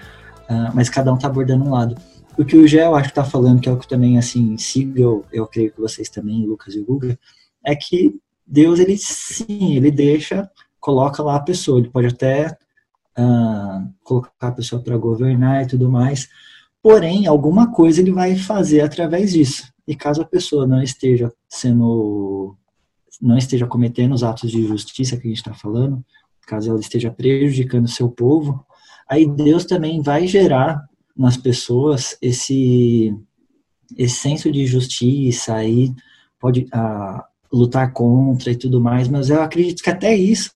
Ah, mas cada um tá abordando um lado. O que o Gé, eu acho que tá falando, que é o que também, assim, siga, eu, eu creio que vocês também, Lucas e o Guga, é que Deus, ele sim, ele deixa, coloca lá a pessoa. Ele pode até ah, colocar a pessoa para governar e tudo mais. Porém, alguma coisa ele vai fazer através disso. E caso a pessoa não esteja sendo não esteja cometendo os atos de justiça que a gente está falando, caso ela esteja prejudicando o seu povo, aí Deus também vai gerar nas pessoas esse, esse senso de justiça, aí pode ah, lutar contra e tudo mais, mas eu acredito que até isso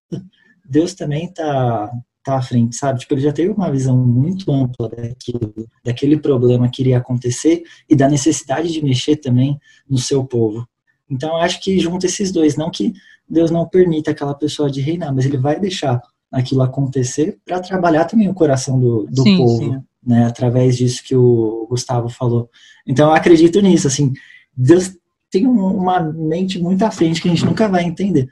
Deus também está tá à frente, sabe? Tipo, ele já teve uma visão muito ampla daquilo, daquele problema que iria acontecer e da necessidade de mexer também no seu povo. Então, eu acho que junta esses dois, não que Deus não permita aquela pessoa de reinar, mas ele vai deixar aquilo acontecer para trabalhar também o coração do, do Sim, povo, sim. né, através disso que o Gustavo falou. Então, eu acredito nisso, assim, Deus tem um- uma mente muito à frente que a gente nunca vai entender.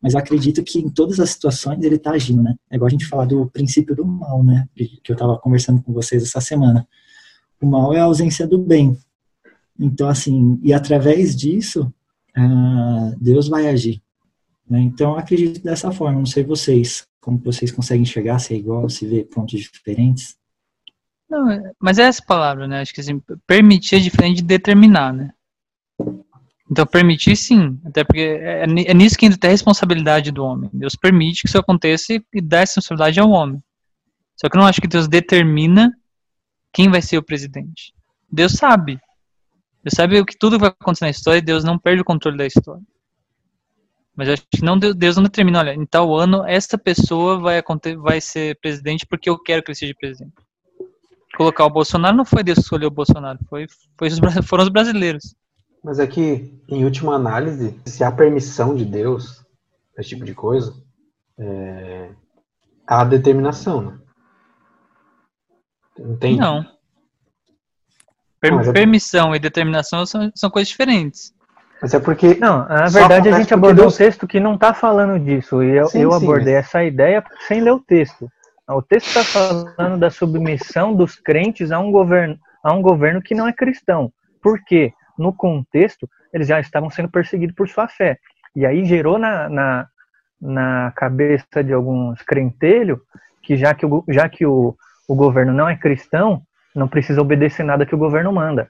Mas acredito que em todas as situações ele está agindo, né? É igual a gente falar do princípio do mal, né? Que eu estava conversando com vocês essa semana. O mal é a ausência do bem. Então, assim, e através disso, ah, Deus vai agir. né? Então, acredito dessa forma. Não sei vocês, como vocês conseguem enxergar, se é igual, se vê pontos diferentes. Não, é- mas é essa palavra, né? Acho que assim, permitir é diferente de determinar, né? Então, permitir sim, até porque é, é é nisso que entra até a responsabilidade do homem. Deus permite que isso aconteça e- dá essa responsabilidade ao homem. Só que eu não acho que Deus determina quem vai ser o presidente. Deus sabe. Deus sabe o que tudo vai acontecer na história e Deus não perde o controle da história. Mas eu acho que não, Deus não determina, olha, em tal ano esta pessoa vai, vai ser presidente porque eu quero que ele seja presidente colocar o Bolsonaro não foi Deus que escolheu o Bolsonaro, foi, foi os foram os brasileiros. Mas é que, em última análise, se há permissão de Deus, esse tipo de coisa, é... há determinação, né? Entende? Não. Per- Não, é- Permissão e determinação são, são coisas diferentes. Mas é porque. Não, na verdade a gente abordou Deus- um texto que não está falando disso. E eu, Sim, eu sim, abordei mas- essa ideia sem ler o texto. O texto está falando da submissão dos crentes a um, governo, a um governo que não é cristão. Por quê? No contexto, eles já estavam sendo perseguidos por sua fé. E aí gerou na, na, na cabeça de alguns crentelhos que já que, o, já que o, o governo não é cristão, não precisa obedecer nada que o governo manda.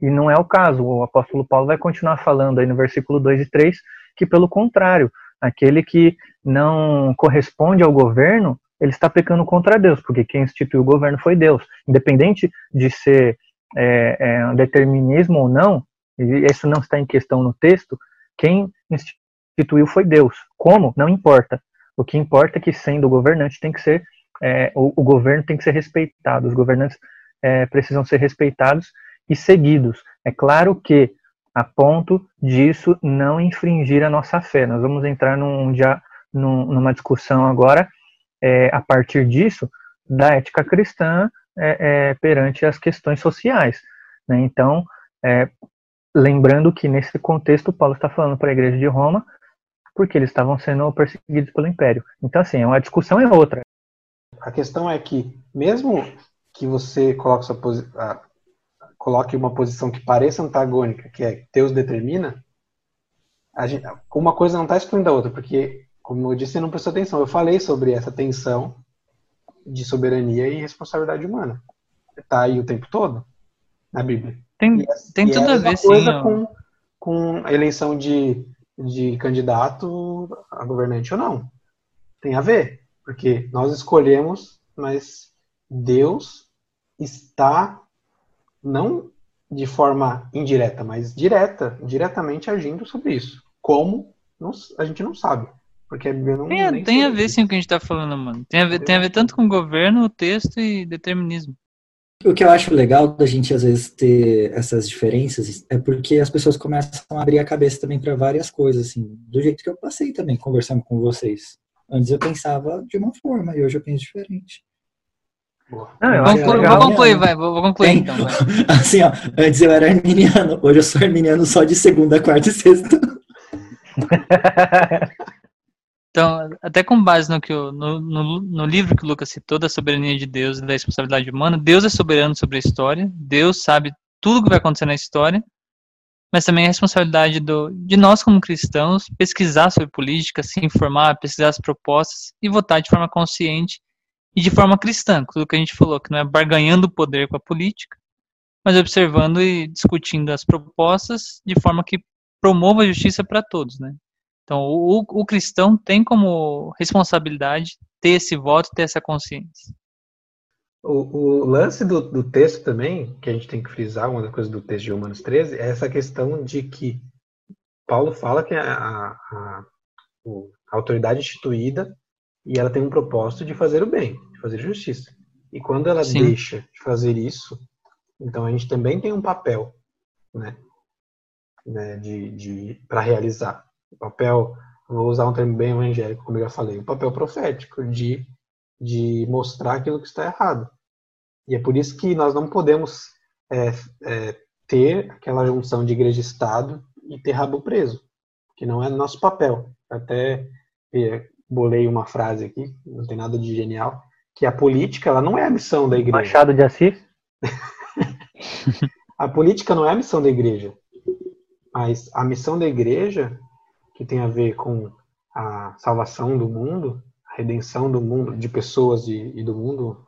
E não é o caso. O apóstolo Paulo vai continuar falando aí no versículo 2 e 3 que, pelo contrário, aquele que não corresponde ao governo, ele está pecando contra Deus, porque quem instituiu o governo foi Deus. Independente de ser é, é, um determinismo ou não, e isso não está em questão no texto, quem instituiu foi Deus. Como? Não importa. O que importa é que, sendo governante, tem que ser é, o, o governo tem que ser respeitado. Os governantes é, precisam ser respeitados e seguidos. É claro que a ponto disso não infringir a nossa fé. Nós vamos entrar num, num, numa discussão agora, é, a partir disso, da ética cristã é, é, perante as questões sociais. Né? Então, é, lembrando que nesse contexto, Paulo está falando para a igreja de Roma, porque eles estavam sendo perseguidos pelo império. Então, assim, uma discussão é outra. A questão é que, mesmo que você coloque coloque uma posição que pareça antagônica, que é Deus determina, gente, uma coisa não está excluindo a outra, porque, como eu disse, você não prestou atenção. Eu falei sobre essa tensão de soberania e responsabilidade humana. Está aí o tempo todo na Bíblia. Tem, e, tem e tudo é a ver, sim. coisa ó. com, com a eleição de, de candidato a governante ou não. Tem a ver, porque nós escolhemos, mas Deus está não de forma indireta, mas direta, diretamente agindo sobre isso. Como? Não- a gente não sabe. Porque a Bíblia não Tem, a- tem a ver isso. sim com o que a gente tá falando, mano. Tem a ver, tem a ver tanto com governo, texto e determinismo. O que eu acho legal da gente às vezes ter essas diferenças é porque as pessoas começam a abrir a cabeça também para várias coisas, assim, do jeito que eu passei também conversando com vocês. Antes eu pensava de uma forma e hoje eu penso diferente. Não, é Conclui, legal, vou concluir, vai, vou, vou concluir Tem. então. vai. <laughs> Assim, ó, antes eu era arminiano, hoje eu sou arminiano só de segunda, quarta e sexta. <laughs> Então, até com base no, que o- no, no, no livro que o Lucas citou, da soberania de Deus e da responsabilidade humana, Deus é soberano sobre a história, Deus sabe tudo o que vai acontecer na história, mas também a responsabilidade do, de nós, como cristãos, pesquisar sobre política, se informar, pesquisar as propostas e votar de forma consciente e de forma cristã, tudo que a gente falou, que não é barganhando o poder com a política, mas observando e discutindo as propostas de forma que promova a justiça para todos, né? Então, o, o cristão tem como responsabilidade ter esse voto, ter essa consciência. O, o lance do, do texto também, que a gente tem que frisar, uma das coisas do texto de Romanos 13, é essa questão de que Paulo fala que a, a, a- a autoridade instituída e ela tem um propósito de fazer o bem, de fazer justiça. E quando ela Sim. deixa de fazer isso, então a gente também tem um papel, né, né de, de para realizar. O papel, vou usar um termo bem evangélico, como eu já falei, o papel profético de de mostrar aquilo que está errado. E é por isso que nós não podemos é, é, ter aquela junção de igreja e Estado e ter rabo preso, que não é nosso papel. Até é, bolei uma frase aqui, não tem nada de genial, que a política ela não é a missão da igreja. Machado de Assis? <laughs> A política não é a missão da igreja, mas a missão da igreja, que tem a ver com a salvação do mundo, a redenção do mundo, de pessoas e, e do mundo,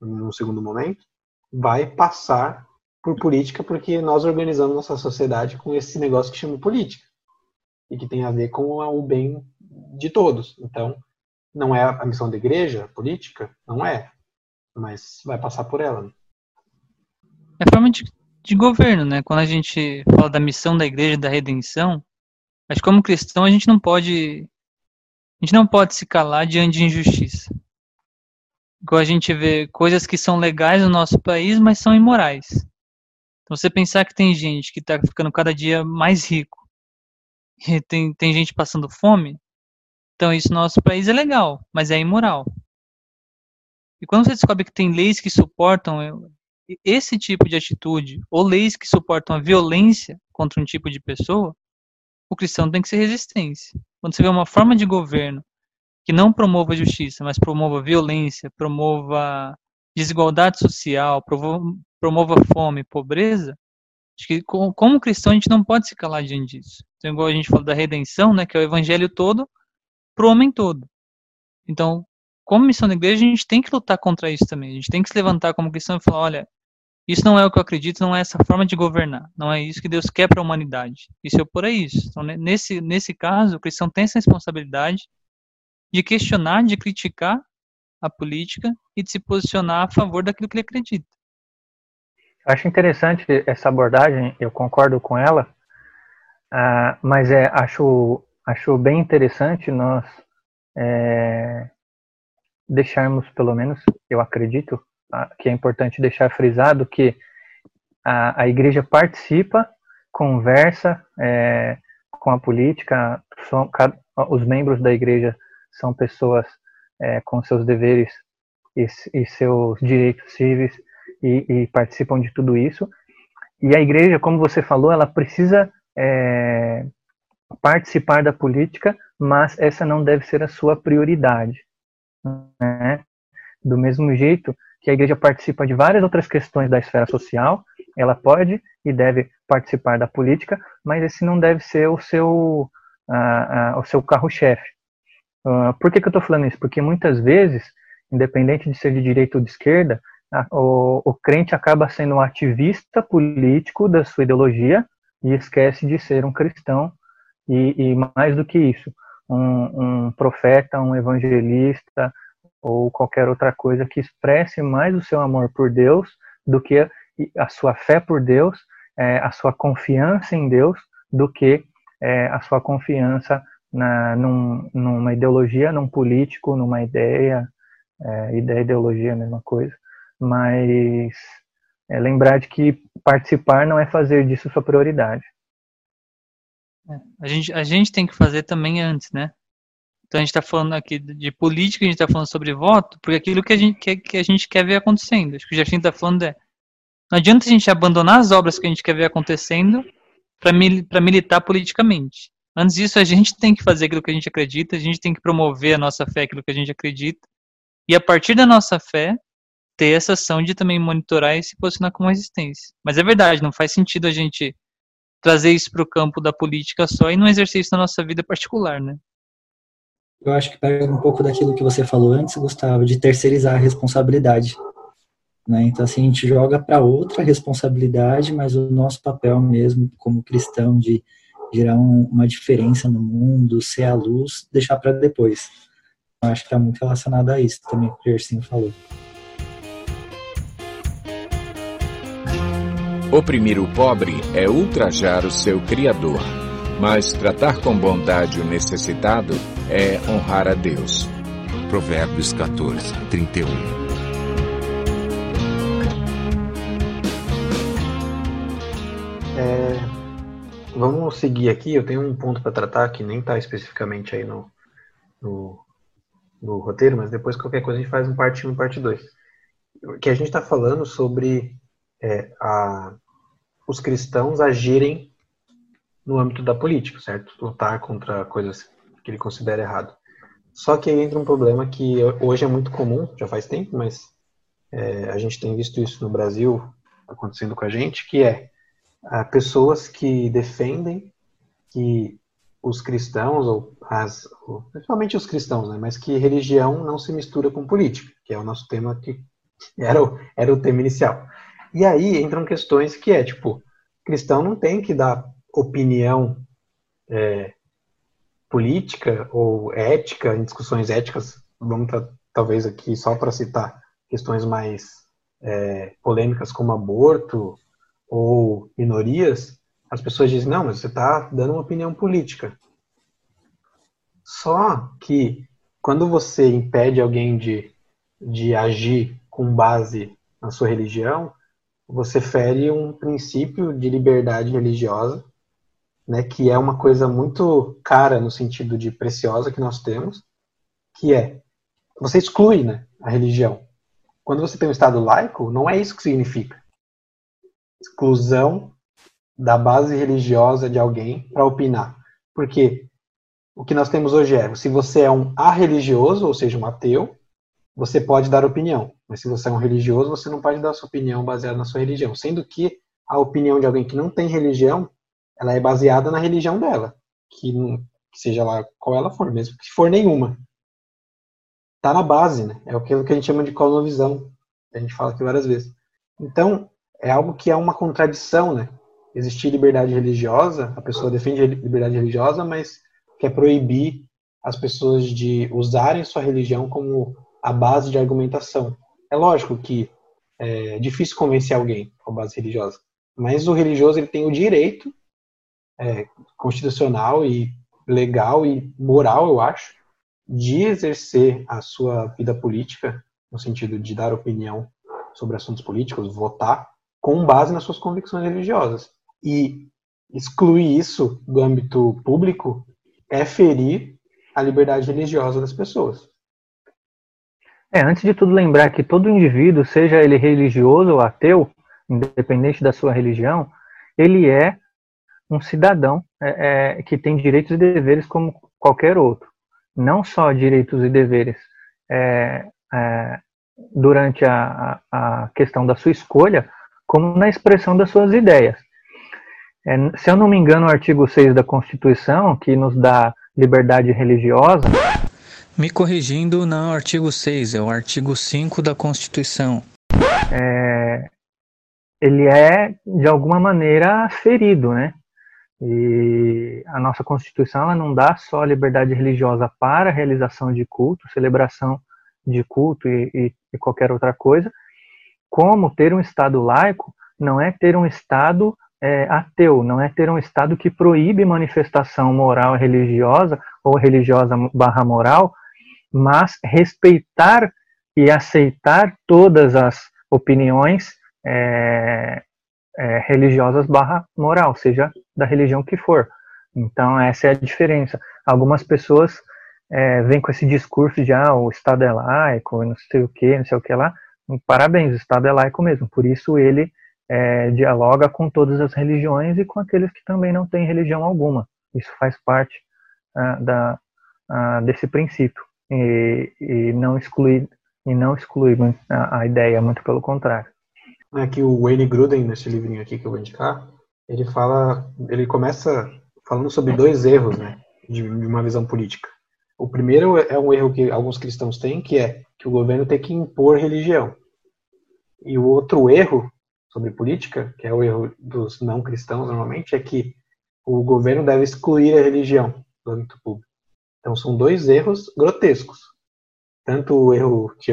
num segundo momento, vai passar por política, porque nós organizamos nossa sociedade com esse negócio que chama política, e que tem a ver com o bem de todos. Então, não é a missão da igreja, política? Não é, mas vai passar por ela. né? É forma de, de governo, né? Quando a gente fala da missão da igreja, da redenção, mas como cristão a gente não pode a gente não pode se calar diante de injustiça. Igual a gente vê coisas que são legais no nosso país, mas são imorais. Então você pensar que tem gente que está ficando cada dia mais rico, e tem, tem gente passando fome, então isso no nosso país é legal, mas é imoral. E quando você descobre que tem leis que suportam eh, esse tipo de atitude, ou leis que suportam a violência contra um tipo de pessoa, o cristão tem que ser resistência. Quando você vê uma forma de governo que não promova justiça, mas promova violência, promova desigualdade social, promova fome, pobreza, acho que co- como cristão a gente não pode se calar diante disso. Então, igual a gente falou da redenção, né, que é o evangelho todo pro homem todo. Então, como missão da igreja, a gente tem que lutar contra isso também. A gente tem que se levantar como cristão e falar, olha, isso não é o que eu acredito, não é essa forma de governar, não é isso que Deus quer para a humanidade. E se opor a isso. Então, ne- nesse, nesse caso, o cristão tem essa responsabilidade de questionar, de criticar a política e de se posicionar a favor daquilo que ele acredita. Eu acho interessante essa abordagem, eu concordo com ela, ah, mas é, acho, acho bem interessante nós é, deixarmos, pelo menos, eu acredito, que é importante deixar frisado que a, a igreja participa, conversa é, com a política, são, cada- os membros da igreja são pessoas é, com seus deveres e, e seus direitos cíveis e, e participam de tudo isso. E a igreja, como você falou, ela precisa é, participar da política, mas essa não deve ser a sua prioridade. Né? Do mesmo jeito que a igreja participa de várias outras questões da esfera social, ela pode e deve participar da política, mas esse não deve ser o seu, uh, uh, o seu carro-chefe. Uh, por que, que eu estou falando isso? Porque muitas vezes, independente de ser de direita ou de esquerda, o, o crente acaba sendo um ativista político da sua ideologia e esquece de ser um cristão e, e mais do que isso, um, um, profeta, um evangelista ou qualquer outra coisa que expresse mais o seu amor por Deus do que a, sua fé por Deus, é, a sua confiança em Deus, do que é, a sua confiança na, num, numa ideologia, num político, numa ideia, é, ideia ideologia a mesma coisa, mas é lembrar de que participar não é fazer disso sua prioridade. É, a gente, a gente tem que fazer também antes, né? Então a gente está falando aqui de política, a gente está falando sobre voto, porque aquilo que a gente quer, que a gente quer ver acontecendo. Acho que o Jardim está falando é. Não adianta a gente abandonar as obras que a gente quer ver acontecendo para mil, militar politicamente. Antes disso, a gente tem que fazer aquilo que a gente acredita, a gente tem que promover a nossa fé, aquilo que a gente acredita, e a partir da nossa fé, ter essa ação de também monitorar e se posicionar como resistência. Mas é verdade, não faz sentido a gente trazer isso para o campo da política só e não exercer isso na nossa vida particular, né? Eu acho que pega um pouco daquilo que você falou antes, Gustavo, de terceirizar a responsabilidade. Né? Então, assim, a gente joga para outra responsabilidade, mas o nosso papel mesmo, como cristão, de gerar um, uma diferença no mundo, ser a luz, deixar para depois. Eu acho que está muito relacionado a isso também, que o Gersinho falou. Oprimir o pobre é ultrajar o seu Criador, mas tratar com bondade o necessitado é honrar a Deus. Provérbios 14, 31. É, vamos seguir aqui. Eu tenho um ponto para tratar que nem está especificamente aí no, no, no, roteiro, mas depois qualquer coisa a gente faz um parte 1 e parte 2. Que a gente está falando sobre é, a, os cristãos agirem no âmbito da política, certo? Lutar contra coisas que ele considera errado. Só que aí entra um problema que hoje é muito comum, já faz tempo, mas é, a gente tem visto isso no Brasil acontecendo com a gente, que é pessoas que defendem que os cristãos, ou as, principalmente os cristãos, né, mas que religião não se mistura com política, que é o nosso tema que era o, era o tema inicial. E aí entram questões que é, tipo, cristão não tem que dar opinião é, política ou ética, em discussões éticas, vamos talvez aqui só para citar questões mais é, polêmicas como aborto ou minorias, as pessoas dizem, não, mas você está dando uma opinião política. Só que quando você impede alguém de, de agir com base na sua religião, você fere um princípio de liberdade religiosa, né, que é uma coisa muito cara no sentido de preciosa que nós temos, que é você exclui né, a religião. Quando você tem um Estado laico, não é isso que significa. Exclusão da base religiosa de alguém para opinar. Porque o que nós temos hoje é, se você é um arreligioso, ou seja, um ateu, você pode dar opinião. Mas se você é um religioso, você não pode dar sua opinião baseada na sua religião. Sendo que a opinião de alguém que não tem religião, ela é baseada na religião dela. Que, que seja lá qual ela for, mesmo que for nenhuma. Está na base, né? É aquilo que a gente chama de cosmovisão. A gente fala aqui várias vezes. Então, é algo que é uma contradição, né? Existir liberdade religiosa, a pessoa defende liberdade religiosa, mas quer proibir as pessoas de usarem sua religião como a base de argumentação. É lógico que é difícil convencer alguém com base religiosa, mas o religioso ele tem o direito é, constitucional e legal e moral, eu acho, de exercer a sua vida política, no sentido de dar opinião sobre assuntos políticos, votar, com base nas suas convicções religiosas. E excluir isso do âmbito público é ferir a liberdade religiosa das pessoas. É, antes de tudo lembrar que todo indivíduo, seja ele religioso ou ateu, independente da sua religião, ele é um cidadão é, é, que tem direitos e deveres como qualquer outro. Não só direitos e deveres é, é durante a, a, questão da sua escolha, como na expressão das suas ideias. É, se eu não me engano, o artigo 6 da Constituição, que nos dá liberdade religiosa. Me corrigindo, não é o artigo 6, é o artigo 5 da Constituição. É, ele é, de alguma maneira, ferido, né? E a nossa Constituição ela não dá só liberdade religiosa para realização de culto, celebração de culto e, e, e qualquer outra coisa, como ter um Estado laico não é ter um Estado é, ateu, não é ter um Estado que proíbe manifestação moral religiosa, ou religiosa barra moral, mas respeitar e aceitar todas as opiniões é, é, religiosas barra moral, seja da religião que for. Então, essa é a diferença. Algumas pessoas é, vêm com esse discurso de, ah, o Estado é laico, não sei o que, não sei o que lá. Parabéns, o Estado é laico mesmo. Por isso, ele é, dialoga com todas as religiões e com aqueles que também não têm religião alguma. Isso faz parte ah, da, ah, desse princípio e, e, não exclui e não a, a, ideia, muito pelo contrário. Aqui o Wayne Gruden nesse livrinho aqui que eu vou indicar, ele fala, ele começa falando sobre dois erros, né, de, de uma visão política. O primeiro é um erro que alguns cristãos têm, que é que o governo tem que impor religião. E o outro erro sobre política, que é o erro dos não cristãos normalmente, é que o governo deve excluir a religião do âmbito público. Então são dois erros grotescos. Tanto o erro de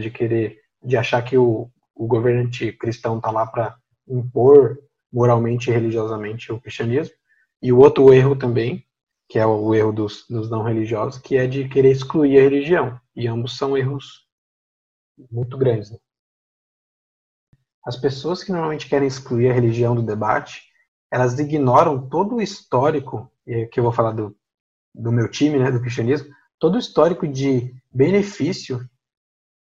de querer, de achar que o, o governante cristão está lá para impor moralmente e religiosamente o cristianismo, e o outro erro também, que é o erro dos, dos não religiosos, que é de querer excluir a religião. E ambos são erros muito grandes. Né? As pessoas que normalmente querem excluir a religião do debate, elas ignoram todo o histórico, e aqui eu vou falar do, do meu time, né, do cristianismo, todo o histórico de benefício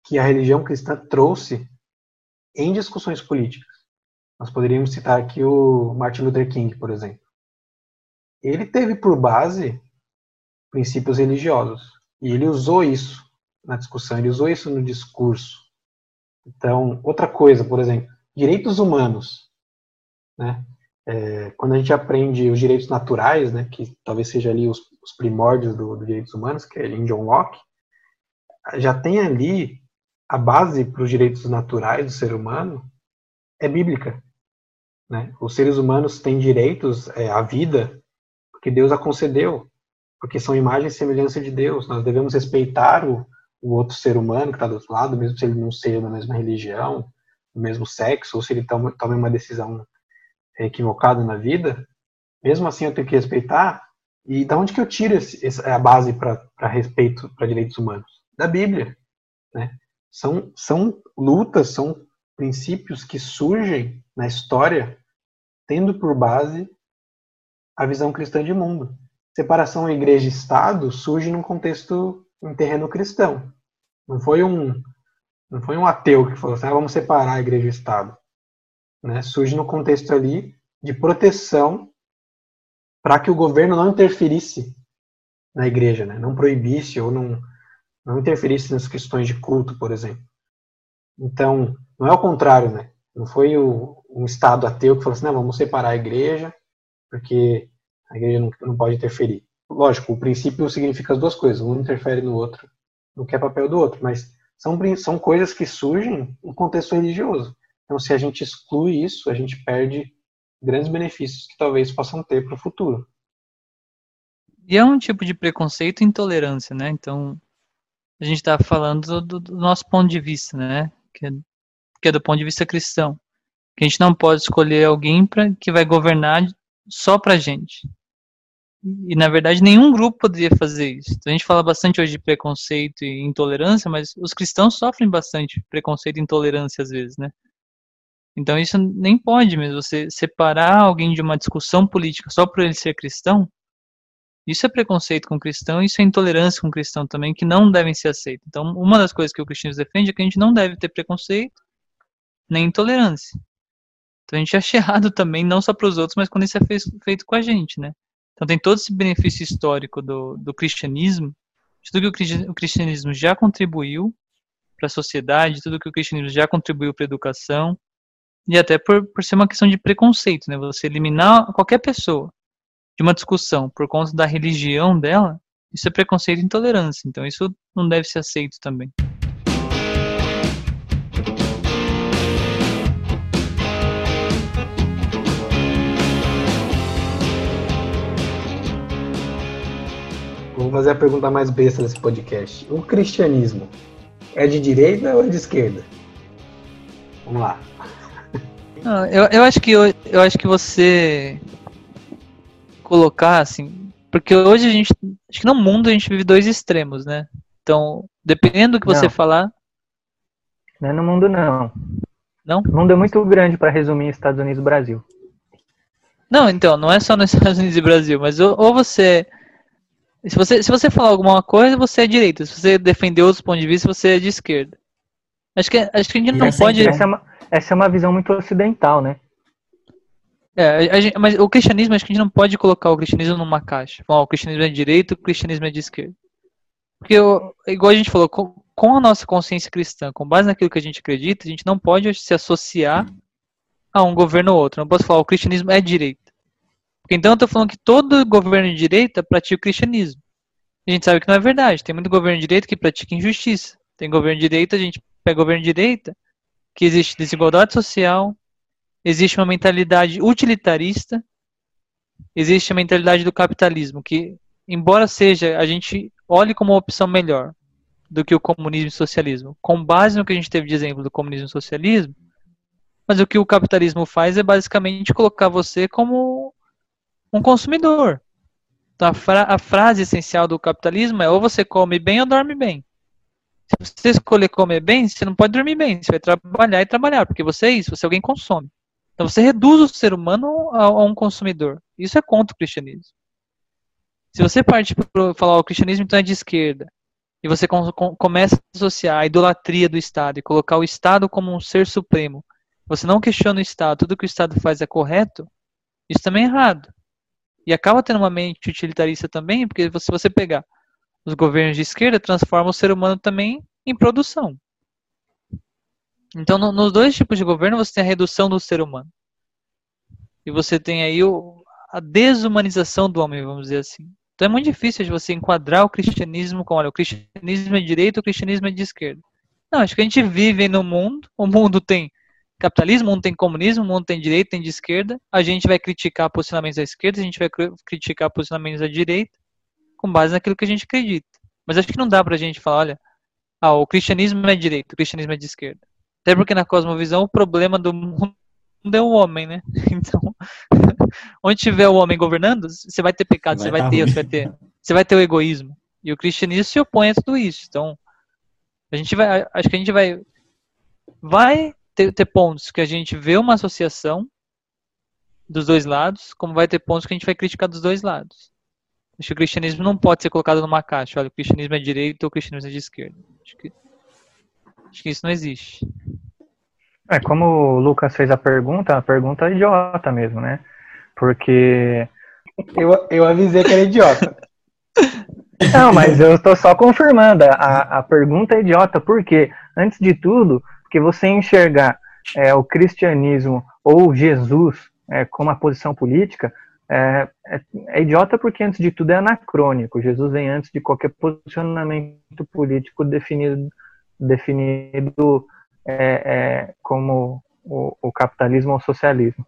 que a religião cristã trouxe em discussões políticas. Nós poderíamos citar aqui o Martin Luther King, por exemplo. Ele teve por base princípios religiosos e ele usou isso na discussão, ele usou isso no discurso. Então, outra coisa, por exemplo, direitos humanos. Né? É, quando a gente aprende os direitos naturais, né, que talvez seja ali os, os primórdios dos do direitos humanos, que é John Locke, já tem ali a base para os direitos naturais do ser humano é bíblica. Né? Os seres humanos têm direitos é, à vida porque Deus a concedeu, porque são imagem e semelhança de Deus. Nós devemos respeitar o, o outro ser humano que está do outro lado, mesmo se ele não seja da mesma religião, do mesmo sexo, ou se ele toma uma decisão equivocada na vida, mesmo assim eu tenho que respeitar. E da onde que eu tiro esse, essa, a base para respeito para direitos humanos? Da Bíblia. Né? São, são lutas, são princípios que surgem na história tendo por base a visão cristã de mundo. Separação igreja Estado surge num contexto em terreno cristão. Não foi um não foi um ateu que falou assim, ah, vamos separar a igreja e o Estado. Né? Surge no contexto ali de proteção para que o governo não interferisse na igreja, né? não proibisse ou não, não interferisse nas questões de culto, por exemplo. Então, não é o contrário, né? Não foi o, um Estado ateu que falou assim, não, vamos separar a igreja, porque a igreja não, não pode interferir. Lógico, o princípio significa as duas coisas, um interfere no outro, no que é papel do outro, mas são, são coisas que surgem no contexto religioso. Então, se a gente exclui isso, a gente perde grandes benefícios que talvez possam ter para o futuro. E é um tipo de preconceito e intolerância, né? Então, a gente está falando do, do, nosso ponto de vista, né? Que é, que é, do ponto de vista cristão. Que a gente não pode escolher alguém pra, que vai governar só para gente. E, na verdade, nenhum grupo poderia fazer isso. Então, a gente fala bastante hoje de preconceito e intolerância, mas os cristãos sofrem bastante preconceito e intolerância às vezes, né? Então, isso nem pode mesmo. Você separar alguém de uma discussão política só por ele ser cristão, isso é preconceito com cristão, isso é intolerância com cristão também, que não devem ser aceitos. Então, uma das coisas que o cristianismo defende é que a gente não deve ter preconceito nem intolerância. Então, a gente acha errado <laughs> também, não só para os outros, mas quando isso é feito com a gente, né? Então tem todo esse benefício histórico do, do cristianismo, de tudo que o cristianismo já contribuiu para a sociedade, tudo que o cristianismo já contribuiu para a educação, E até por, por ser uma questão de preconceito, né? Você eliminar qualquer pessoa de uma discussão por conta da religião dela, isso é preconceito e intolerância. Então isso não deve ser aceito também. Vou fazer a pergunta mais besta desse podcast. O cristianismo é de direita ou é de esquerda? Vamos lá. Não, eu, eu acho que eu, eu acho que você colocar assim, porque hoje a gente, acho que no mundo a gente vive dois extremos, né? Então, dependendo do que você Não. falar, Não é no mundo, não. Não? O mundo é muito grande para resumir Estados Unidos e Brasil. Não, então, não é só nos <laughs> Estados Unidos e Brasil, mas ou, ou você. Se você, se você falar alguma coisa, você é direita. Se você defender outros pontos de vista, você é de esquerda. Acho que, acho que a gente não essa pode. Essa é uma, essa é uma visão muito ocidental, né? É, gente- mas o cristianismo, acho que a gente não pode colocar o cristianismo numa caixa. Ó, o cristianismo é de direita, o cristianismo é de esquerda. Porque, o- igual a gente falou, com, com a nossa consciência cristã, com base naquilo que a gente acredita, a gente não pode se associar a um governo ou outro. Não posso falar, o cristianismo é direita. Porque então eu tô falando que todo governo de direita pratica o cristianismo. A gente sabe que não é verdade. Tem muito governo de direita que pratica injustiça. Tem governo de direita, a gente pega governo de direita, que existe desigualdade social, existe uma mentalidade utilitarista, existe a mentalidade do capitalismo, que, embora seja, a gente olhe como uma opção melhor do que o comunismo e socialismo, com base no que a gente teve de exemplo do comunismo e socialismo, mas o que o capitalismo faz é basicamente colocar você como um consumidor. Então, a, fra- a frase essencial do capitalismo é ou você come bem ou dorme bem. Se você escolher comer bem, você não pode dormir bem. Você vai trabalhar e trabalhar, porque você é isso, você é alguém que consome. Então você reduz o ser humano a, a um consumidor. Isso é contra o cristianismo. Se você parte para falar o cristianismo então é de esquerda, e você com- com- começa a associar a idolatria do Estado e colocar o Estado como um ser supremo, você não questiona o Estado, tudo que o Estado faz é correto, isso também é errado. E acaba tendo uma mente utilitarista também, porque se você pegar os governos de esquerda, transforma o ser humano também em produção. Então, no- nos dois tipos de governo, você tem a redução do ser humano. E você tem aí o- a desumanização do homem, vamos dizer assim. Então é muito difícil de você enquadrar o cristianismo com, olha, o cristianismo é de direita, o cristianismo é de esquerda. Não, acho que a gente vive no mundo, o mundo tem capitalismo, o mundo tem comunismo, o mundo tem direita, tem de esquerda. A gente vai criticar posicionamentos da esquerda, a gente vai cri- criticar posicionamentos da direita, com base naquilo que a gente acredita. Mas acho que não dá pra gente falar, olha, ah, o cristianismo é de direita, o cristianismo é de esquerda. Até porque na cosmovisão o problema do mundo é o homem, né? <laughs> Então, <laughs> onde tiver o homem governando, você vai ter pecado, Vai você vai tá ter, ruim. você vai ter, você vai ter o egoísmo. E o cristianismo se opõe a tudo isso. Então, a gente vai, acho que a gente vai, vai ter, ter pontos que a gente vê uma associação dos dois lados, como vai ter pontos que a gente vai criticar dos dois lados. Acho que o cristianismo não pode ser colocado numa caixa. Olha, o cristianismo é de direita ou o cristianismo é de esquerda. Acho que, acho que isso não existe. É, como o Lucas fez a pergunta, a pergunta é idiota mesmo, né? Porque. Eu, eu avisei que era idiota. <laughs> Não, mas eu estou só confirmando. A, a pergunta é idiota, por quê? Antes de tudo, porque você enxergar é, o cristianismo ou Jesus é, como uma posição política é, é, é idiota porque, antes de tudo, é anacrônico. Jesus vem antes de qualquer posicionamento político definido, definido é, é, como o, o capitalismo ou o socialismo.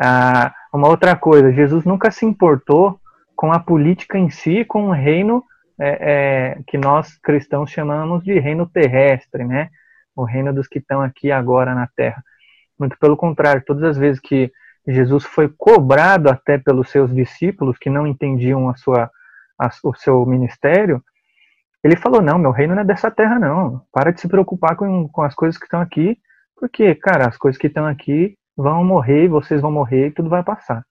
Ah, uma outra coisa, Jesus nunca se importou com a política em si, com o reino é, é, que nós cristãos chamamos de reino terrestre, né? O reino dos que estão aqui agora na Terra. Muito pelo contrário, todas as vezes que Jesus foi cobrado até pelos seus discípulos que não entendiam a sua, a, o seu ministério, ele falou: Não, meu reino não é dessa terra, não. Para de se preocupar com, com as coisas que estão aqui, porque, cara, as coisas que estão aqui vão morrer, vocês vão morrer e tudo vai passar.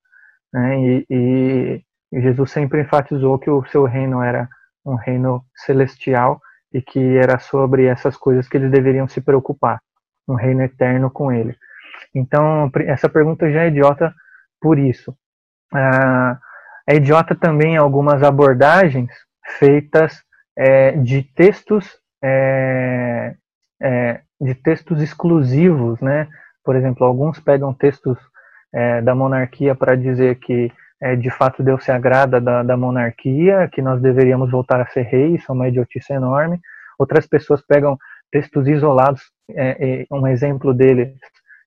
Né? E, e, Jesus sempre enfatizou que o seu reino era um reino celestial e que era sobre essas coisas que eles deveriam se preocupar, um reino eterno com ele. Então, essa pergunta já é idiota por isso. Ah, é idiota também algumas abordagens feitas é, de textos é, é, de textos exclusivos, né, Por exemplo, alguns pegam textos é, da monarquia para dizer que é, de fato Deus se agrada da, da, monarquia, que nós deveríamos voltar a ser reis, é uma idiotice enorme. Outras pessoas pegam textos isolados, é, um exemplo dele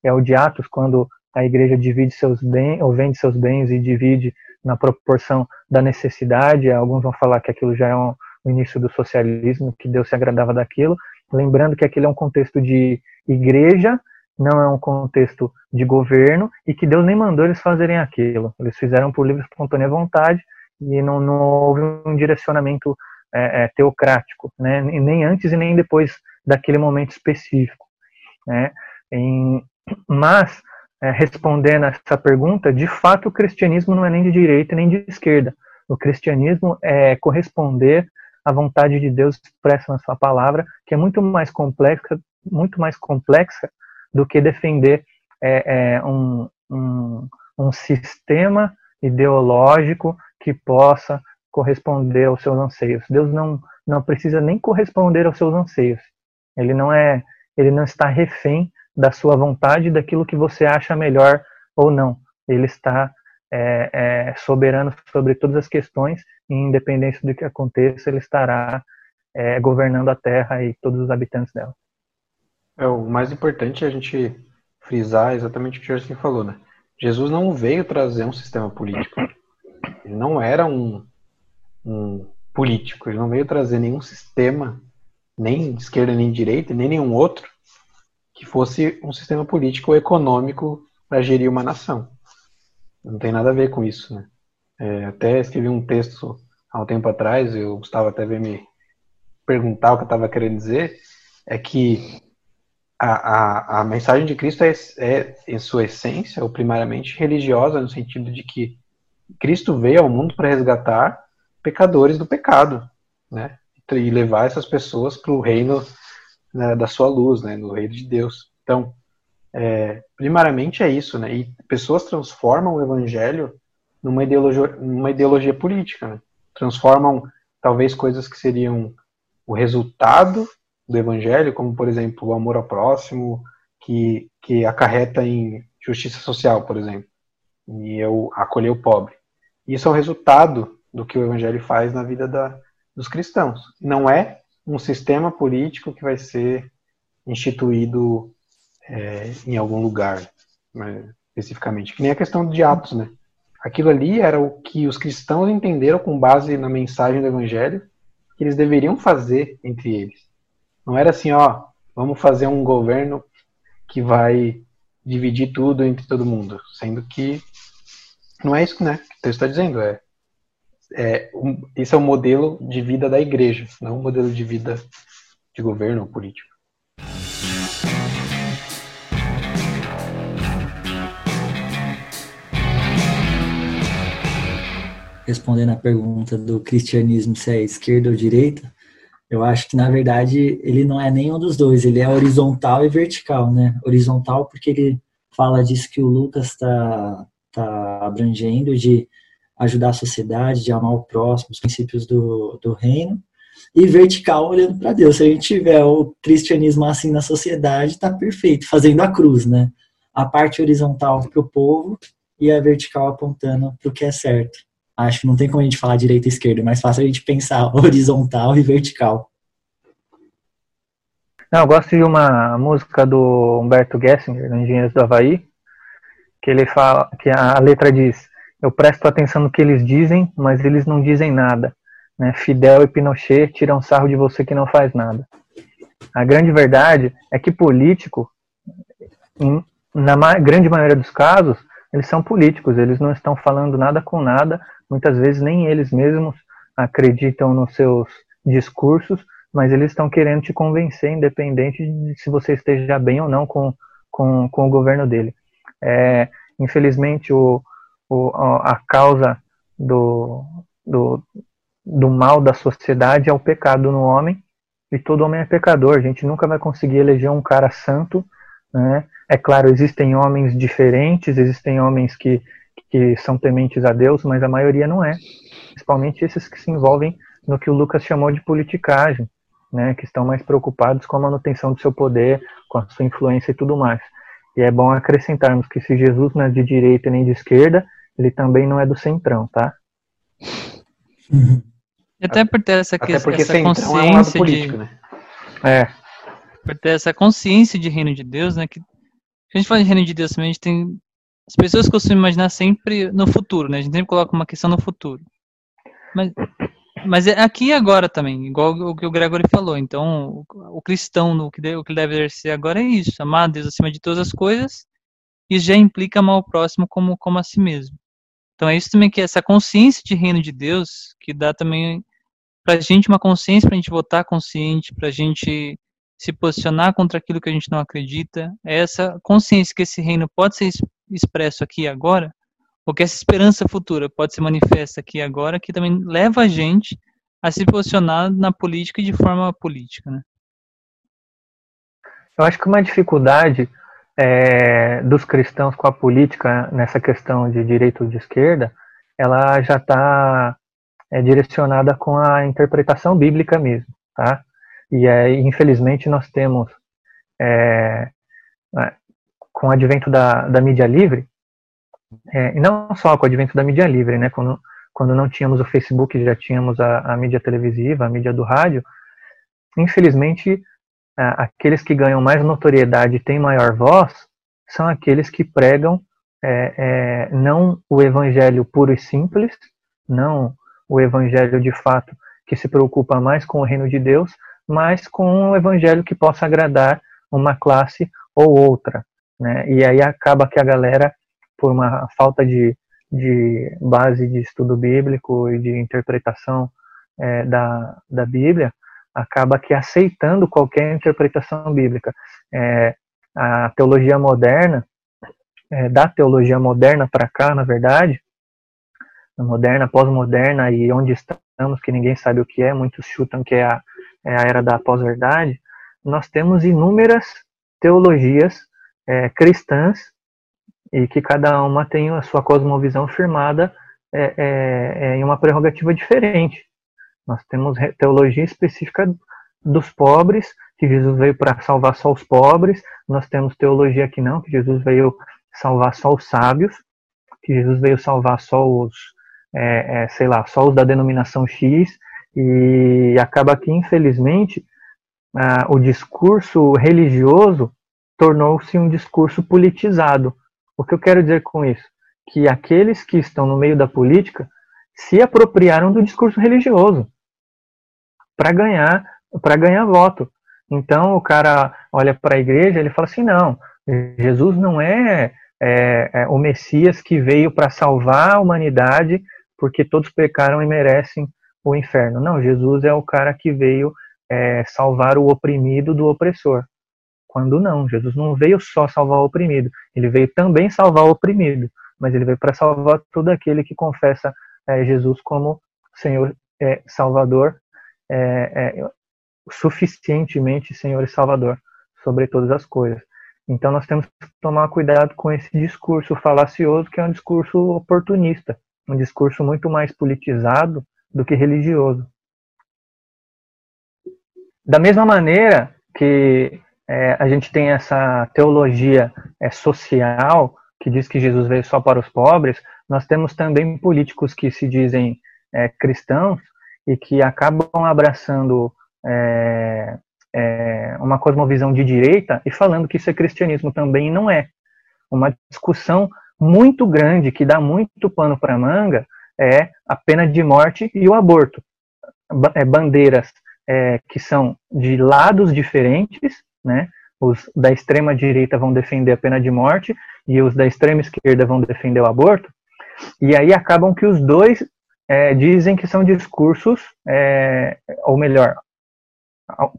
é o de Atos, quando a igreja divide seus bens, ou vende seus bens e divide na proporção da necessidade. Alguns vão falar que aquilo já é um, o início do socialismo, que Deus se agradava daquilo. Lembrando que aquele é um contexto de igreja, não é um contexto de governo e que Deus nem mandou eles fazerem aquilo. Eles fizeram por livre espontânea vontade e não, não houve um direcionamento é, é, teocrático, né? nem antes e nem depois daquele momento específico. Né? Em, mas, é, respondendo a essa pergunta, de fato o cristianismo não é nem de direita nem de esquerda. O cristianismo é corresponder à vontade de Deus expressa na sua palavra, que é muito mais complexa, muito mais complexa do que defender é, é, um, um, um sistema ideológico que possa corresponder aos seus anseios. Deus não, não precisa nem corresponder aos seus anseios. Ele não é, ele não está refém da sua vontade, daquilo que você acha melhor ou não. Ele está é, é, soberano sobre todas as questões e, independente do que aconteça, ele estará é, governando a Terra e todos os habitantes dela. É, o mais importante é a gente frisar exatamente o que o Jerson falou, né? Jesus não veio trazer um sistema político. Ele não era um, um político, ele não veio trazer nenhum sistema, nem de esquerda nem de direita, nem nenhum outro, que fosse um sistema político ou econômico para gerir uma nação. Não tem nada a ver com isso, né? É, até escrevi um texto há um tempo atrás, e o Gustavo até veio me perguntar o que eu estava querendo dizer, é que a, a, a mensagem de Cristo é, é, em sua essência, ou primariamente, religiosa, no sentido de que Cristo veio ao mundo para resgatar pecadores do pecado, né? E levar essas pessoas para o reino né, da sua luz, né? No reino de Deus. Então, é, primariamente é isso, né? E pessoas transformam o evangelho numa ideologia, numa ideologia política, né? Transformam talvez coisas que seriam o resultado do Evangelho, como por exemplo o amor ao próximo, que, que acarreta em justiça social, por exemplo, e eu acolher o pobre. Isso é o resultado do que o Evangelho faz na vida da, dos cristãos. Não é um sistema político que vai ser instituído é, em algum lugar, né, especificamente. Que nem a questão de Atos, né? Aquilo ali era o que os cristãos entenderam com base na mensagem do Evangelho que eles deveriam fazer entre eles. Não era assim, ó, vamos fazer um governo que vai dividir tudo entre todo mundo, sendo que não é isso né, que o texto está dizendo. É, é um, esse é o modelo de vida da igreja, não o modelo de vida de governo ou político. Respondendo a pergunta do cristianismo se é esquerda ou direita, eu acho que, na verdade, ele não é nenhum dos dois, ele é horizontal e vertical, né? Horizontal porque ele fala disso que o Lucas está tá abrangendo, de ajudar a sociedade, de amar o próximo, os princípios do, do reino, e vertical olhando para Deus. Se a gente tiver o cristianismo assim na sociedade, está perfeito, fazendo a cruz, né? A parte horizontal para o povo e a vertical apontando para o que é certo. Acho que não tem como a gente falar direita e esquerda, é mais fácil a gente pensar <laughs> horizontal e vertical. Não, eu gosto de uma música do Humberto Gessinger, do Engenheiros do Havaí, que ele fala, que a letra diz, eu presto atenção no que eles dizem, mas eles não dizem nada. Né? Fidel e Pinochet tiram sarro de você que não faz nada. A grande verdade é que político, na grande maioria dos casos, eles são políticos, eles não estão falando nada com nada, muitas vezes nem eles mesmos acreditam nos seus discursos, mas eles estão querendo te convencer, independente de se você esteja bem ou não com, com, com o governo dele. É, infelizmente, o, o, a causa do, do, do mal da sociedade é o pecado no homem, e todo homem é pecador. A gente nunca vai conseguir eleger um cara santo. Né? É claro, existem homens diferentes, existem homens que, que são tementes a Deus, mas a maioria não é. Principalmente esses que se envolvem no que o Lucas chamou de politicagem, né, que estão mais preocupados com a manutenção do seu poder, com a sua influência e tudo mais. E é bom acrescentarmos que se Jesus não é de direita nem de esquerda, ele também não é do centrão, tá? E até por ter essa, porque essa centrão é um lado consciência político, de, né? É, por ter essa consciência de reino de Deus, né? Que a gente fala de reino de Deus a gente tem as pessoas costumam imaginar sempre no futuro, né? A gente sempre coloca uma questão no futuro. Mas, mas é aqui e agora também, igual o que o Gregory falou. Então, o, cristão, o que, deve, exercer agora é isso: amar a Deus acima de todas as coisas. Isso já implica amar o próximo como, como a si mesmo. Então, é isso também que é essa consciência de reino de Deus que dá também pra gente uma consciência pra gente votar consciente, pra gente se posicionar contra aquilo que a gente não acredita. É essa consciência que esse reino pode ser es- expresso aqui e agora, ou que essa esperança futura pode ser manifesta aqui e agora, que também leva a gente a se posicionar na política e de forma política, né? Eu acho que uma dificuldade é, dos cristãos com a política nessa questão de direita ou de esquerda, ela já está é, direcionada com a interpretação bíblica mesmo, tá? E é, infelizmente nós temos, é, é, com o advento da, da mídia livre, é, não só com o advento da mídia livre, né? Quando, quando não tínhamos o Facebook, já tínhamos a, a mídia televisiva, a mídia do rádio, infelizmente aqueles que ganham mais notoriedade e têm maior voz são aqueles que pregam é, é, não o evangelho puro e simples, não o evangelho de fato que se preocupa mais com o reino de Deus, mas com um evangelho que possa agradar uma classe ou outra. Né? E aí acaba que a galera, por uma falta de, de base de estudo bíblico e de interpretação é, da, da Bíblia, acaba que aceitando qualquer interpretação bíblica. É, a teologia moderna, é, da teologia moderna para cá, na verdade, moderna, pós-moderna e onde estamos, que ninguém sabe o que é, muitos chutam que é a, é a era da pós-verdade, nós temos inúmeras teologias é, cristãs e que cada uma tem a sua cosmovisão firmada é, é, em uma prerrogativa diferente. Nós temos teologia específica dos pobres, que Jesus veio para salvar só os pobres. Nós temos teologia que não, que Jesus veio salvar só os sábios, que Jesus veio salvar só os, é, é, sei lá, só os da denominação X. E acaba que, infelizmente, ah, o discurso religioso tornou-se um discurso politizado. O que eu quero dizer com isso? Que aqueles que estão no meio da política se apropriaram do discurso religioso para ganhar para ganhar voto. Então o cara olha para a igreja ele fala assim não, Jesus não é, é, é o Messias que veio para salvar a humanidade porque todos pecaram e merecem o inferno. Não, Jesus é o cara que veio é, salvar o oprimido do opressor. Quando não, Jesus não veio só salvar o oprimido, ele veio também salvar o oprimido, mas ele veio para salvar todo aquele que confessa é, Jesus como Senhor é, Salvador, é, é, suficientemente Senhor e Salvador sobre todas as coisas. Então nós temos que tomar cuidado com esse discurso falacioso, que é um discurso oportunista, um discurso muito mais politizado do que religioso. Da mesma maneira que é, a gente tem essa teologia é, social que diz que Jesus veio só para os pobres, nós temos também políticos que se dizem é, cristãos e que acabam abraçando é, é, uma cosmovisão de direita e falando que isso é cristianismo também não é. Uma discussão muito grande que dá muito pano para manga é a pena de morte e o aborto. É, bandeiras é, que são de lados diferentes, né? Os da extrema direita vão defender a pena de morte e os da extrema esquerda vão defender o aborto. E aí acabam que os dois é, dizem que são discursos, é, ou melhor,